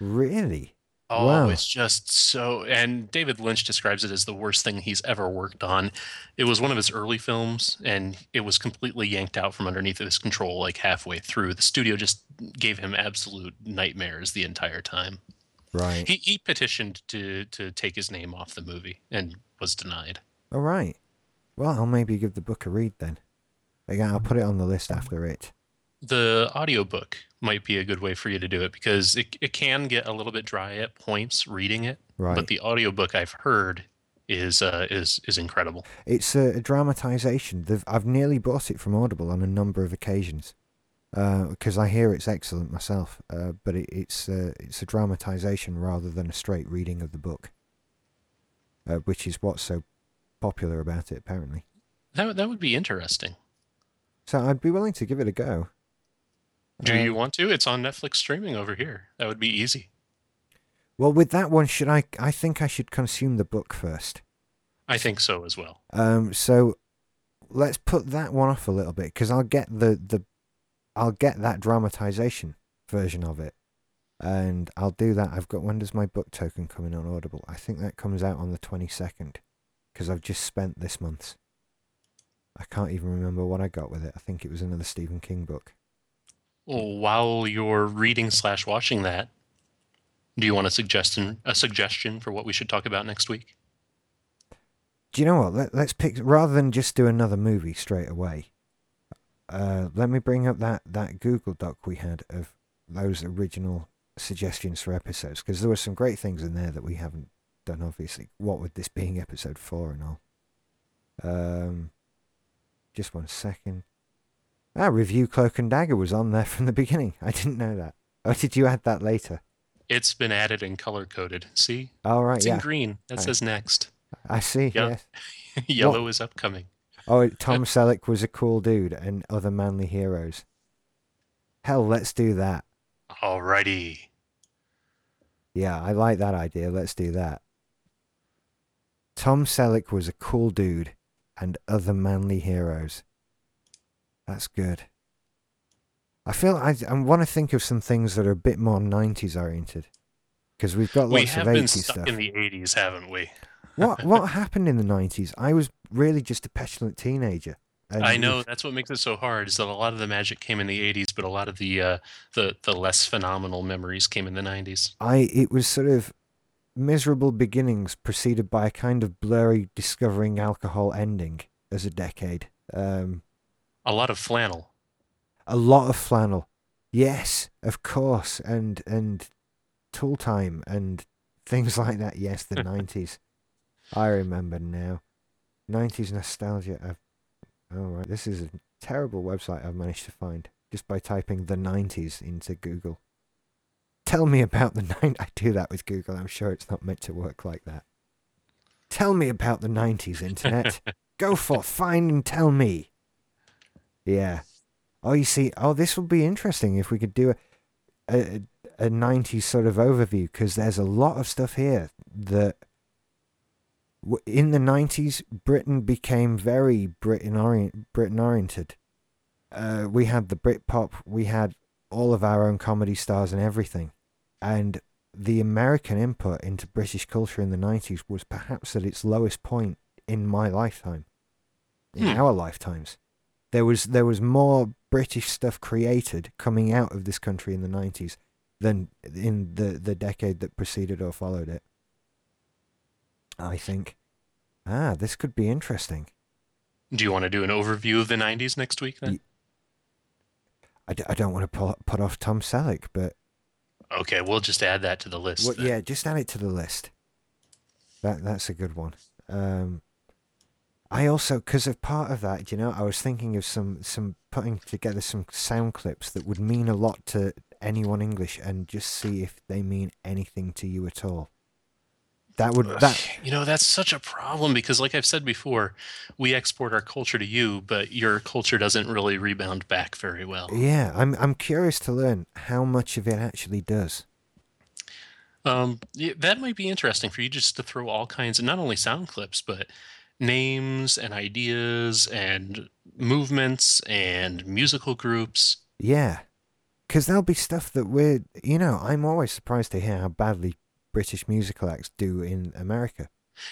S2: Really?
S1: Oh,
S2: Wow.
S1: it's just so. And David Lynch describes it as the worst thing he's ever worked on. It was one of his early films, and it was completely yanked out from underneath his control like halfway through. The studio just gave him absolute nightmares the entire time.
S2: Right.
S1: He, he petitioned to to take his name off the movie and was denied.
S2: All right. Well, I'll maybe give the book a read then. Again, I'll put it on the list after it.
S1: The audiobook might be a good way for you to do it because it, it can get a little bit dry at points reading it,
S2: Right.
S1: but the audiobook I've heard is uh, is is incredible.
S2: It's a, a dramatization. They've, I've nearly bought it from Audible on a number of occasions because I hear it's excellent myself. Uh, but it, it's uh, it's a dramatization rather than a straight reading of the book, uh, which is what's so popular about it apparently.
S1: That that would be interesting.
S2: So I'd be willing to give it a go.
S1: Do
S2: Uh,
S1: you want to? It's on Netflix streaming over here. That would be easy.
S2: Well, with that one, should I? I think I should consume the book first.
S1: I think so as well.
S2: Um, so let's put that one off a little bit because I'll get the the I'll get that dramatization version of it, and I'll do that. I've got when does my book token come in on Audible? I think that comes out on the twenty second, because I've just spent this month's. I can't even remember what I got with it. I think it was another Stephen King book.
S1: Well, while you're reading slash watching that, do you want a suggestion a suggestion for what we should talk about next week?
S2: Do you know what? Let, let's pick rather than just do another movie straight away. Uh, let me bring up that that Google Doc we had of those original suggestions for episodes because there were some great things in there that we haven't done. Obviously, what with this being episode four and all. Um, just one second. Ah, review Cloak and Dagger was on there from the beginning. I didn't know that. Oh, did you add that later?
S1: It's been added and color coded. See?
S2: All right,
S1: It's
S2: yeah,
S1: in green. That
S2: Right.
S1: says next.
S2: I see.
S1: Yeah.
S2: Yes.
S1: Yellow is upcoming.
S2: Oh, Tom Selleck was a cool dude and other manly heroes. Hell, let's do that.
S1: Alrighty.
S2: Yeah, I like that idea. Let's do that. Tom Selleck was a cool dude and other manly heroes. That's good. I feel I, I want to think of some things that are a bit more 90s oriented. Because we've got lots we
S1: have
S2: of
S1: been
S2: 80s
S1: stuck
S2: stuff.
S1: in the 80s, haven't we?
S2: What what happened in the 90s? I was really just a petulant teenager.
S1: I know
S2: was-
S1: that's what makes it so hard. Is that a lot of the magic came in the '80s, but a lot of the uh, the the less phenomenal memories came in the '90s.
S2: I it was sort of miserable beginnings preceded by a kind of blurry discovering alcohol ending as a decade. Um,
S1: A lot of flannel.
S2: a lot of flannel, yes, of course, and and tool time and things like that. Yes, the nineties. I remember now. Nineties nostalgia. I've, oh right, this is a terrible website I've managed to find just by typing the nineties into Google. Tell me about the nine. I do that with Google. I'm sure it's not meant to work like that. Tell me about the nineties, internet. Go forth, find and tell me. Yeah. Oh, you see. Oh, this would be interesting if we could do a a, a 90s sort of overview because there's a lot of stuff here that in the 90s Britain became very Britain orient Britain oriented. Uh, we had the Britpop, we had all of our own comedy stars and everything, and the American input into British culture in the 90s was perhaps at its lowest point in my lifetime, in
S1: Hmm.
S2: our lifetimes. There was there was more British stuff created coming out of this country in the 90s than in the, the decade that preceded or followed it. I think. Ah, this could be interesting.
S1: Do you want to do an overview of the '90s next week then?
S2: I, d- I don't want to put, put off Tom Selleck, but
S1: Okay, we'll just add that to the list.
S2: well, yeah, just add it to the list. That That's a good one. Um, I also, because of part of that, you know, I was thinking of some, some putting together some sound clips that would mean a lot to anyone English and just see if they mean anything to you at all. That would that
S1: you know that's such a problem because like I've said before, we export our culture to you, but your culture doesn't really rebound back very well.
S2: yeah, I'm I'm curious to learn how much of it actually does.
S1: Um, yeah, that might be interesting for you just to throw all kinds of not only sound clips, but names and ideas and movements and musical groups.
S2: Yeah. Because there'll be stuff that we're, you know, I'm always surprised to hear how badly British musical acts do in America.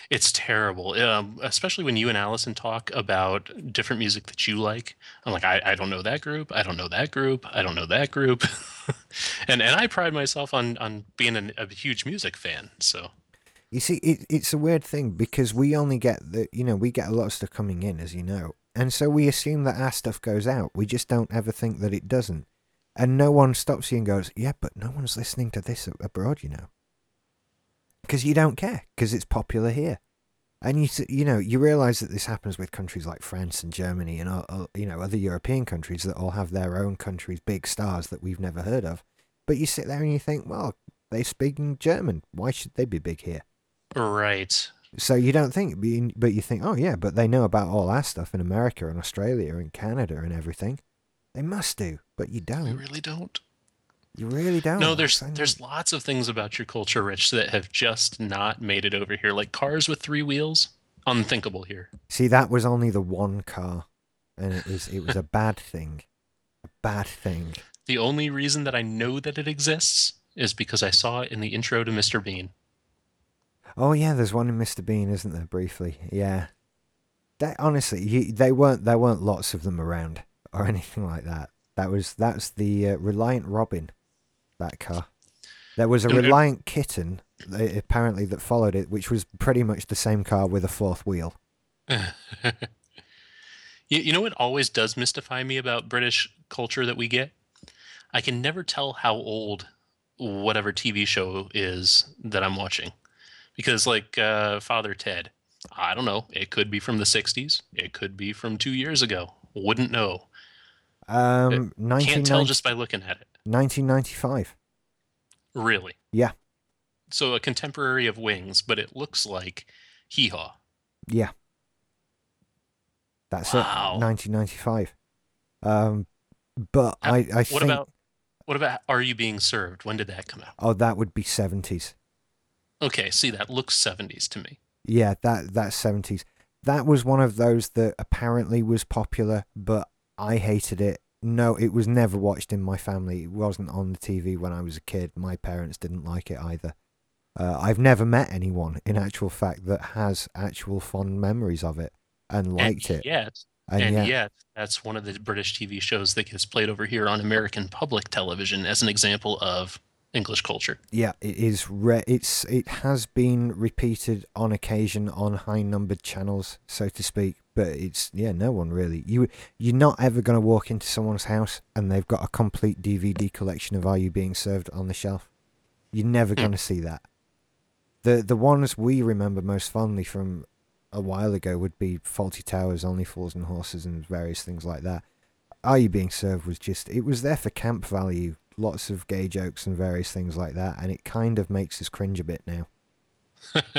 S1: It's terrible, um, especially when you and Allison talk about different music that you like. I'm like, I, I don't know that group. I don't know that group. I don't know that group. and and I pride myself on on being an, a huge music fan. So
S2: You see, it, it's a weird thing because we only get the, you know, we get a lot of stuff coming in, as you know. And so we assume that our stuff goes out. We just don't ever think that it doesn't. And no one stops you and goes, yeah, but no one's listening to this abroad, you know. Because you don't care, because it's popular here. And you, you know, you realize that this happens with countries like France and Germany and, uh, uh, you know, other European countries that all have their own countries' big stars that we've never heard of. But you sit there and you think, well, they speak German. Why should they be big here?
S1: right,
S2: So you don't think, but you- think, oh yeah, but they know about all our stuff in America and Australia and Canada and everything. They must do, but you don't.
S1: You really don't.
S2: You really don't.
S1: No, there's there's lots of things about your culture, Rich, that have just not made it over here. Like cars with three wheels, unthinkable here.
S2: See, that was only the one car, and it was it was a bad thing, a bad thing.
S1: The only reason that I know that it exists is because I saw it in the intro to Mr. Bean.
S2: Oh yeah, there's one in Mr. Bean, isn't there? Briefly, yeah. That honestly, you, they weren't there weren't lots of them around or anything like that. That was that's the uh, Reliant Robin, that car. There was a Reliant Kitten apparently that followed it, which was pretty much the same car with a fourth wheel.
S1: You, you know what always does mystify me about British culture that we get? I can never tell how old whatever TV show is that I'm watching. Because, like uh, Father Ted, I don't know. It could be from the 60s, it could be from two years ago. Wouldn't know.
S2: Um,
S1: Can't tell just by looking at it.
S2: 1995.
S1: Really.
S2: Yeah.
S1: So, a contemporary of Wings, but it looks like Hee Haw.
S2: Yeah. That's
S1: Wow.
S2: it. 1995. Um, but
S1: How-
S2: I, I
S1: What
S2: think
S1: about what about Are You Being Served? When did that come out?
S2: oh that would be 70s.
S1: Okay, see that looks 70s to me.
S2: Yeah, that that's 70s. That was one of those that apparently was popular, but I hated it. No, it was never watched in my family. It wasn't on the TV when I was a kid. My parents didn't like it either. Uh, I've never met anyone, in actual fact, that has actual fond memories of it and liked
S1: and
S2: it.
S1: Yet,
S2: And,
S1: and
S2: yeah,
S1: yet, that's one of the British TV shows that gets played over here on American public television as an example of English culture.
S2: yeah, it is. Re- it's it has been repeated on occasion on high-numbered channels, so to speak. But it's yeah, no one really. You you're not ever going to walk into someone's house and they've got a complete DVD collection of Are You Being Served on the shelf. You're never
S1: Hmm.
S2: going to see that. The the ones we remember most fondly from a while ago would be Fawlty Towers, Only Fools and Horses, and various things like that. Are You Being Served was just it was there for camp value, lots of gay jokes and various things like that, and it kind of makes us cringe a bit now.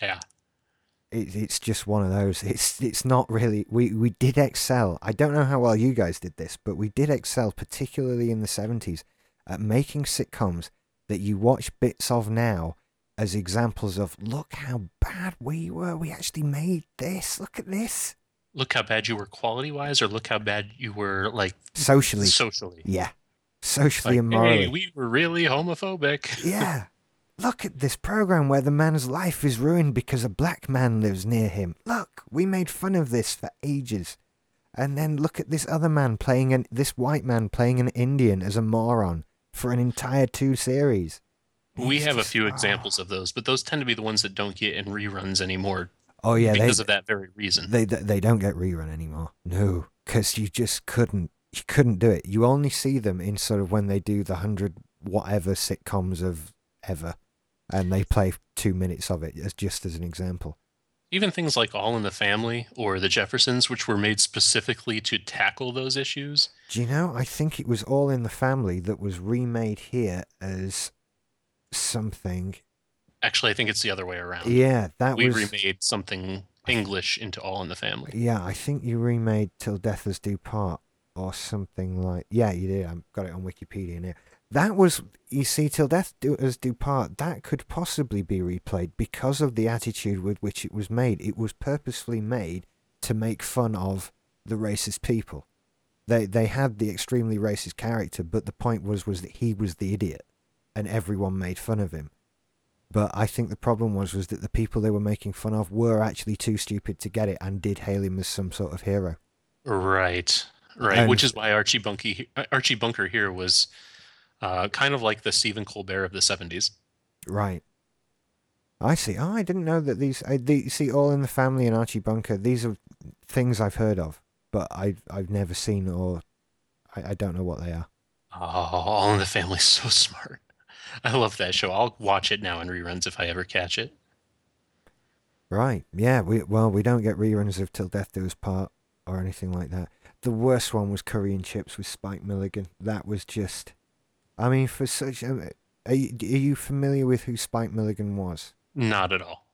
S1: Yeah.
S2: it, it's just one of those. It's it's not really. We we did excel. I don't know how well you guys did this, but we did excel, particularly in the seventies, at making sitcoms that you watch bits of now as examples of look how bad we were. We actually made this. Look at this.
S1: Look how bad you were quality wise, or look how bad you were like
S2: Socially,
S1: socially.
S2: yeah, socially
S1: Like,
S2: and morally.
S1: hey, we were really homophobic.
S2: Yeah. Look at this program where the man's life is ruined because a black man lives near him. Look, we made fun of this for ages. And then look at this other man playing an this white man playing an Indian as a moron for an entire two series.
S1: We
S2: It's
S1: have a few
S2: oh.
S1: examples of those, but those tend to be the ones that don't get in reruns anymore
S2: Oh yeah, they,
S1: because of that very reason.
S2: they they they don't get rerun anymore. No, because you just couldn't you couldn't do it. You only see them in sort of when they do the hundred whatever sitcoms of ever, and they play two minutes of it as just as an example.
S1: even things like All in the Family or The Jeffersons, which were made specifically to tackle those issues.
S2: Do you know? I think it was All in the Family that was remade here as something.
S1: Actually, I think it's the other way around.
S2: Yeah, that
S1: we
S2: was.
S1: remade something English into All in the Family.
S2: Yeah, I think you remade Till Death Us Do Part or something like. Yeah, you did. I've got it on Wikipedia now. That was, you see, Till Death Do Us Do Part. That could possibly be replayed because of the attitude with which it was made. It was purposefully made to make fun of the racist people. They they had the extremely racist character, but the point was was that he was the idiot, and everyone made fun of him. But I think the problem was was that the people they were making fun of were actually too stupid to get it and did hail him as some sort of hero.
S1: Right, right.
S2: And-
S1: Which is why Archie Bunky, Archie Bunker here was uh, kind of like the Stephen Colbert of the '70s.
S2: Right. I see. Oh, I didn't know that these. I the, see all in the family and Archie Bunker. These are things I've heard of, but I've I've never seen or I, I don't know what they are.
S1: Oh, All in the Family's so smart. I love that show. I'll watch it now in reruns if I ever catch it.
S2: Right. Yeah. We well we don't get reruns of Till Death Do Us Part or anything like that. The worst one was Curry and Chips with Spike Milligan. That was just. I mean, for such. Um, are you, are you familiar with who Spike Milligan was?
S1: Not at all.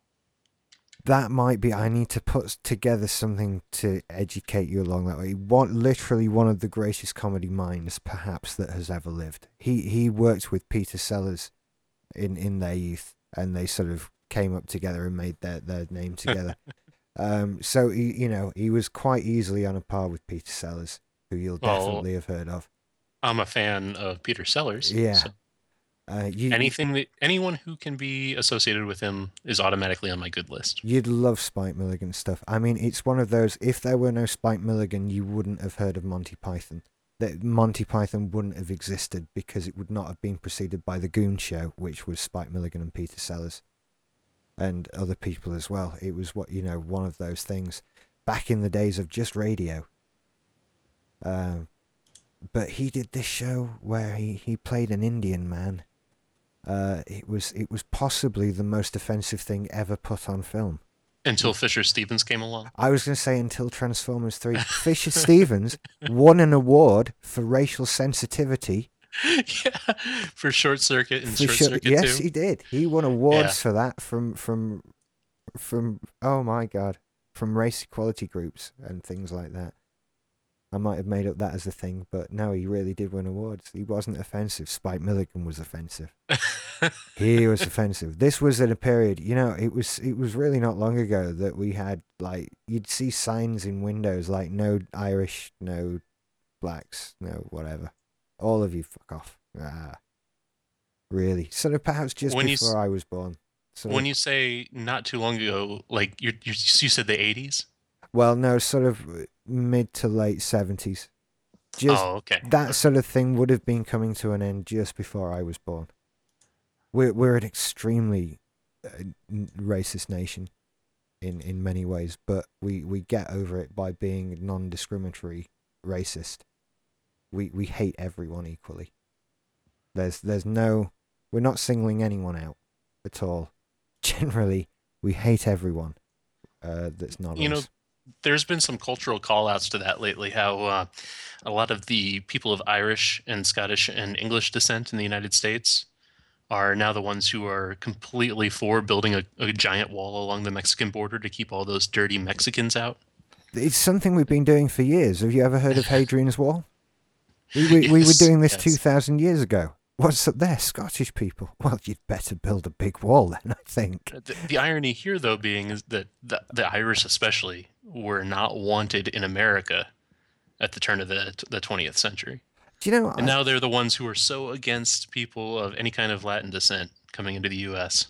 S2: That might be i need to put together something to educate you along that way one literally one of the greatest comedy minds perhaps that has ever lived he he worked with peter sellers in in their youth and they sort of came up together and made their their name together um so he, you know he was quite easily on a par with peter sellers who you'll
S1: Well,
S2: definitely have heard of
S1: I'm a fan of Peter Sellers.
S2: Yeah.
S1: so
S2: uh you
S1: anything that anyone who can be associated with him is automatically on my good list.
S2: You'd love Spike Milligan stuff. I mean, it's one of those. If there were no Spike Milligan, you wouldn't have heard of Monty Python. That Monty Python wouldn't have existed because it would not have been preceded by the Goon Show, which was Spike Milligan and Peter Sellers, and other people as well. It was what you know, one of those things. Back in the days of just radio. Um, but he did this show where he, he played an Indian man. Uh, it was it was possibly the most offensive thing ever put on film.
S1: Until Fisher Stevens came along.
S2: I was going to say until Transformers 3. Fisher Stevens won an award for racial sensitivity.
S1: yeah, for Short Circuit and Short
S2: sure.
S1: Circuit
S2: Yes,
S1: 2.
S2: he did. He won awards
S1: Yeah.
S2: for that from from from oh my god, from race equality groups and things like that. I might have made up that as a thing, but no, he really did win awards. He wasn't offensive. Spike Milligan was offensive. he was offensive. This was in a period, you know, it was it was really not long ago that we had like you'd see signs in windows like no Irish, no blacks, no whatever. All of you fuck off. Ah. Really. Sort of perhaps just
S1: When you
S2: before I was born. Sort
S1: when you say not too long ago, like you you you said the 80s.
S2: well, no, sort of mid to late seventies. Just
S1: oh, okay.
S2: that sort of thing would have been coming to an end just before I was born. We're we're an extremely uh, racist nation in in many ways, but we we get over it by being non-discriminatory racist. We we hate everyone equally. There's there's no we're not singling anyone out at all. Generally, we hate everyone. Uh, that's not
S1: You know,
S2: us.
S1: There's been some cultural call outs to that lately. How uh, a lot of the people of Irish and Scottish and English descent in the United States are now the ones who are completely for building a, a giant wall along the Mexican border to keep all those dirty Mexicans out.
S2: It's something we've been doing for years. Have you ever heard of Hadrian's Wall? We, we, we were doing this
S1: yes.
S2: 2,000 years ago. What's up there? Scottish people. Well, you'd better build a big wall then, I think.
S1: Uh, the, the irony here, though, being is that the, the Irish, especially, were not wanted in America at the turn of the the 20th century,
S2: Do you know,
S1: and
S2: I,
S1: now they're the ones who are so against people of any kind of Latin descent coming into the U.S.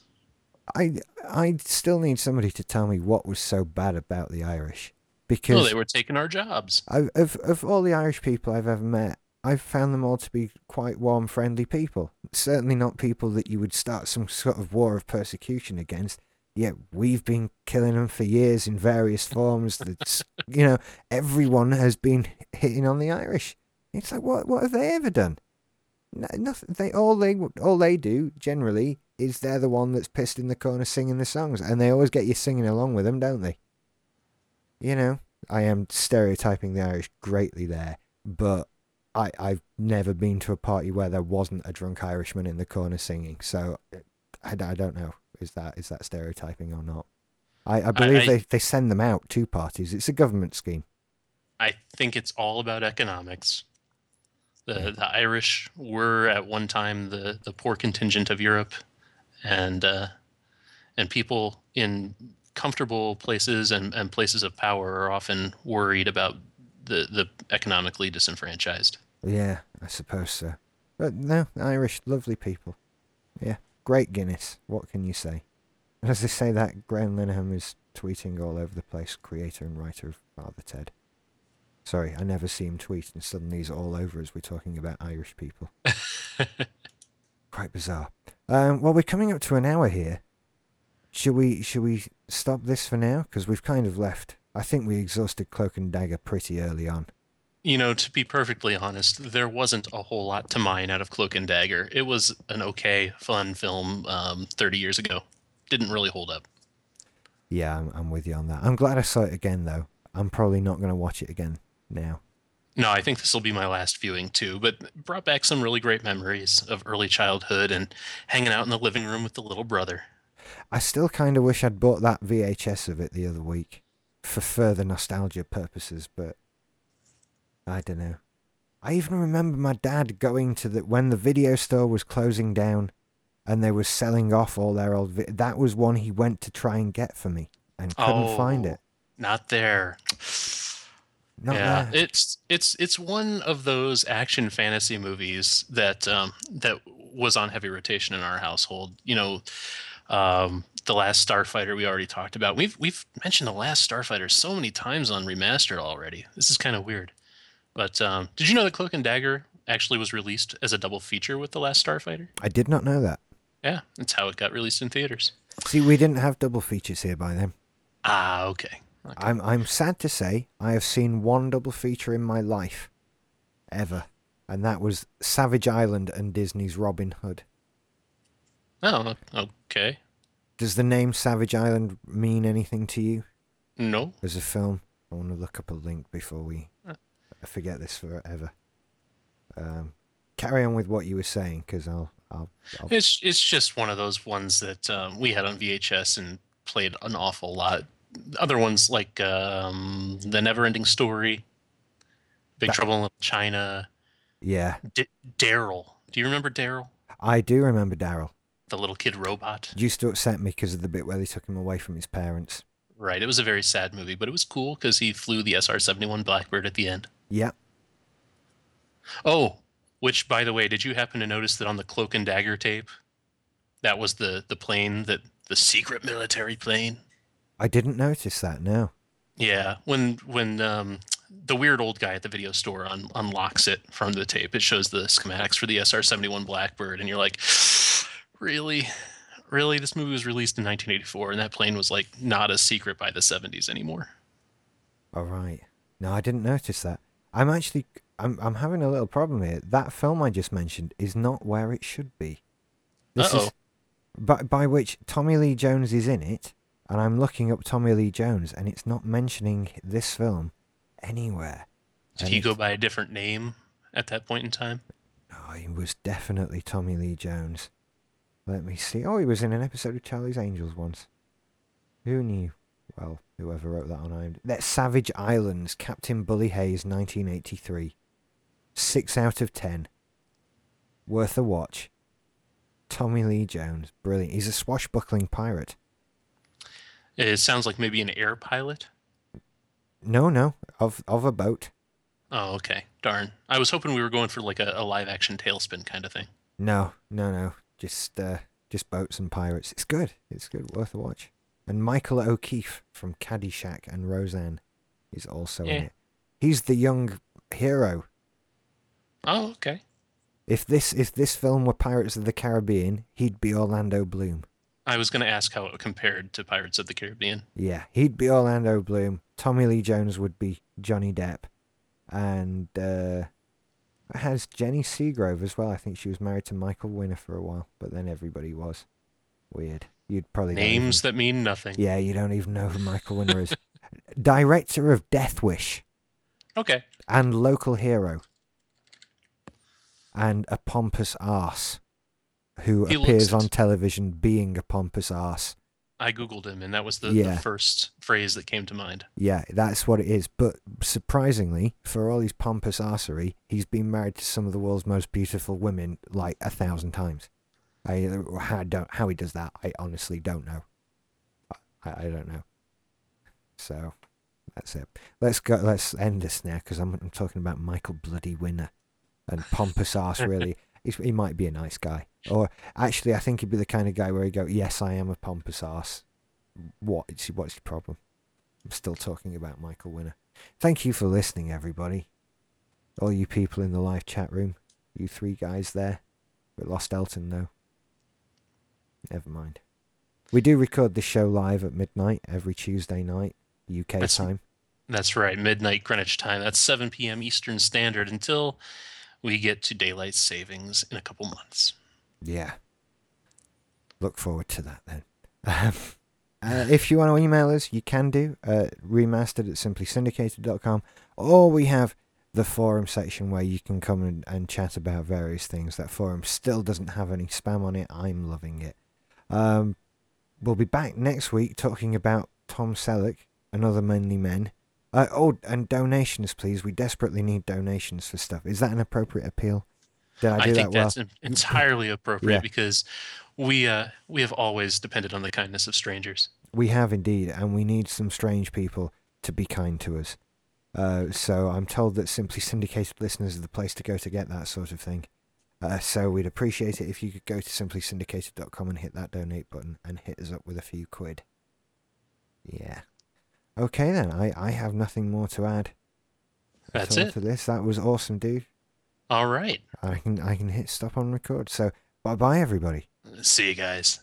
S2: I, I still need somebody to tell me what was so bad about the Irish. Because
S1: they were taking our jobs.
S2: I, of, of all the Irish people I've ever met, I've found them all to be quite warm, friendly people. Certainly not people that you would start some sort of war of persecution against. Yet we've been killing them for years in various forms. That's you know everyone has been hitting on the Irish. It's like what what have they ever done? No, nothing. They all they all they do generally is they're the one that's pissed in the corner singing the songs, and they always get you singing along with them, don't they? You know, I am stereotyping the Irish greatly there, but I I've never been to a party where there wasn't a drunk Irishman in the corner singing. So I, I don't know is that is that stereotyping or not. I, I believe
S1: I-
S2: they, they send them out to parties. It's a government scheme.
S1: I think it's all about economics. The
S2: Yeah.
S1: the Irish were at one time the, the poor contingent of Europe, and uh, and people in comfortable places and, and places of power are often worried about the, the economically disenfranchised.
S2: Yeah, I suppose so. But no, Irish, lovely people. Yeah, great Guinness. What can you say? And as they say that, Graham Linehan is tweeting all over the place, creator and writer of Father Ted. Sorry, I never see him tweet, and suddenly he's all over as we're talking about Irish people. Quite bizarre. Um, well, we're coming up to an hour here. Should we should we stop this for now? Because we've kind of left. I think we exhausted Cloak and Dagger pretty early on.
S1: You know, to be perfectly honest, there wasn't a whole lot to mine out of Cloak and Dagger. It was an okay, fun film um, 30 years ago. Didn't really hold up.
S2: Yeah, I'm, I'm with you on that. I'm glad I saw it again, though. I'm probably not going to watch it again now.
S1: No, I think this will be my last viewing too, but brought back some really great memories of early childhood and hanging out in the living room with the little brother.
S2: I still kind of wish I'd bought that VHS of it the other week for further nostalgia purposes, but I don't know. I even remember my dad going to the when the video store was closing down and they were selling off all their old vi- that was one he went to try and get for me and couldn't find
S1: Oh,
S2: it.
S1: Not there.
S2: Not
S1: yeah,
S2: there.
S1: it's it's it's one of those action fantasy movies that um, that was on heavy rotation in our household. You know, um, the last Starfighter we already talked about. We've we've mentioned the last Starfighter so many times on remastered already. This is kind of weird. But um, did you know that Cloak and Dagger actually was released as a double feature with the last Starfighter?
S2: I did not know that.
S1: Yeah, that's how it got released in theaters.
S2: See, we didn't have double features here by then.
S1: Ah, okay. okay.
S2: I'm I'm sad to say I have seen one double feature in my life, ever, and that was Savage Island and Disney's Robin Hood.
S1: Oh, okay.
S2: Does the name Savage Island mean anything to you
S1: No.
S2: There's a film? I want to look up a link before we Forget this forever. Um, carry on with what you were saying, because I'll I'll, I'll
S1: It's it's just one of those ones that um, we had on VHS and played an awful lot. Other ones like um, the Neverending Story, Big
S2: That-
S1: Trouble in Little China,
S2: yeah.
S1: D- Daryl. Do you remember Daryl,
S2: I do remember Daryl.
S1: the little kid robot?
S2: It used to upset me because of the bit where they took him away from his parents.
S1: Right. It was a very sad movie, but it was cool because he flew the SR seventy one Blackbird at the end.
S2: Yeah,
S1: Oh, which by the way, did you happen to notice that on the Cloak and Dagger tape, that was the the plane that the secret military plane?
S2: I didn't notice that. No.
S1: Yeah, when when um, the weird old guy at the video store un- unlocks it from the tape, it shows the schematics for the SR-71 Blackbird, and you're like, really, really, this movie was released in 1984, and that plane was like not a secret by the 70s anymore.
S2: All right. No, I didn't notice that. I'm actually I'm I'm having a little problem here. That film I just mentioned is not where it should be. This
S1: Uh-oh.
S2: is by by which Tommy Lee Jones is in it, and I'm looking up Tommy Lee Jones, and it's not mentioning this film anywhere.
S1: Did
S2: And
S1: he go by a different name at that point in time?
S2: Oh, he was definitely Tommy Lee Jones. Let me see. Oh, he was in an episode of Charlie's Angels once. Who knew? Well, whoever wrote that on IMDb. That's Savage Islands, Captain Bully Hayes, 1983. Six out of ten. Worth a watch. Tommy Lee Jones, brilliant. He's a swashbuckling pirate.
S1: It sounds like maybe an air pilot.
S2: No, no, of of a boat.
S1: Oh, okay. Darn. I was hoping we were going for like a, a live action tailspin kind of thing.
S2: No, no, no. Just uh, just boats and pirates. It's good. It's good. Worth a watch. And Michael O'Keefe from Caddyshack and Roseanne is also in it. He's the young hero.
S1: Oh, okay.
S2: If this if this film were Pirates of the Caribbean, he'd be Orlando Bloom.
S1: I was going to ask how it compared to Pirates of the Caribbean.
S2: Yeah, he'd be Orlando Bloom. Tommy Lee Jones would be Johnny Depp, and uh, has Jenny Seagrove as well. I think she was married to Michael Winner for a while, but then everybody was. Weird. You'd probably
S1: Names
S2: even-
S1: that mean nothing.
S2: Yeah, you don't even know who Michael Winner is. Director of Death Wish
S1: Okay.
S2: and Local Hero. And a pompous ass who
S1: He
S2: appears on television being a pompous ass.
S1: I googled him, and that was the,
S2: Yeah.
S1: the first phrase that came to mind.
S2: Yeah, that's what it is. But surprisingly, for all his pompous arsery, he's been married to some of the world's most beautiful women like a thousand times. I how don't how he does that. I honestly don't know. I, I don't know. So that's it. Let's go. Let's end this now because I'm, I'm talking about Michael Bloody Winner and pompous ass. Really, He's, he might be a nice guy. Or actually, I think he'd be the kind of guy where he go, "Yes, I am a pompous ass." What? What's your problem? I'm still talking about Michael Winner. Thank you for listening, everybody. All you people in the live chat room, you three guys there. We lost Elton though. Never mind. We do record this show live at midnight every Tuesday night, UK
S1: That's-
S2: time.
S1: That's right, midnight Greenwich time. That's 7 p.m. Eastern Standard until we get to daylight savings in a couple months.
S2: Yeah. Look forward to that then. Um, uh, if you want to email us, you can do. Uh, remastered at simplysyndicated.com. Or we have the forum section where you can come and, and chat about various things. That forum still doesn't have any spam on it. I'm loving it. Um, we'll be back next week talking about Tom Selleck and other manly men. Uh, oh, and donations, please. We desperately need donations for stuff. Is that an appropriate appeal? Did I
S1: I,
S2: do
S1: think
S2: that well?
S1: that's en- entirely appropriate
S2: Yeah.
S1: because we uh, we have always depended on the kindness of strangers.
S2: We have indeed, and we need some strange people to be kind to us. Uh, so I'm told that Simply Syndicated listeners are the place to go to get that sort of thing. Uh, so we'd appreciate it if you could go to simply simplysyndicated.com and hit that donate button and hit us up with a few quid. Yeah. Okay then, I, I have nothing more to add.
S1: That's it.
S2: To this, that was awesome, dude.
S1: All right.
S2: I can I can hit stop on record. So bye bye everybody.
S1: See you guys.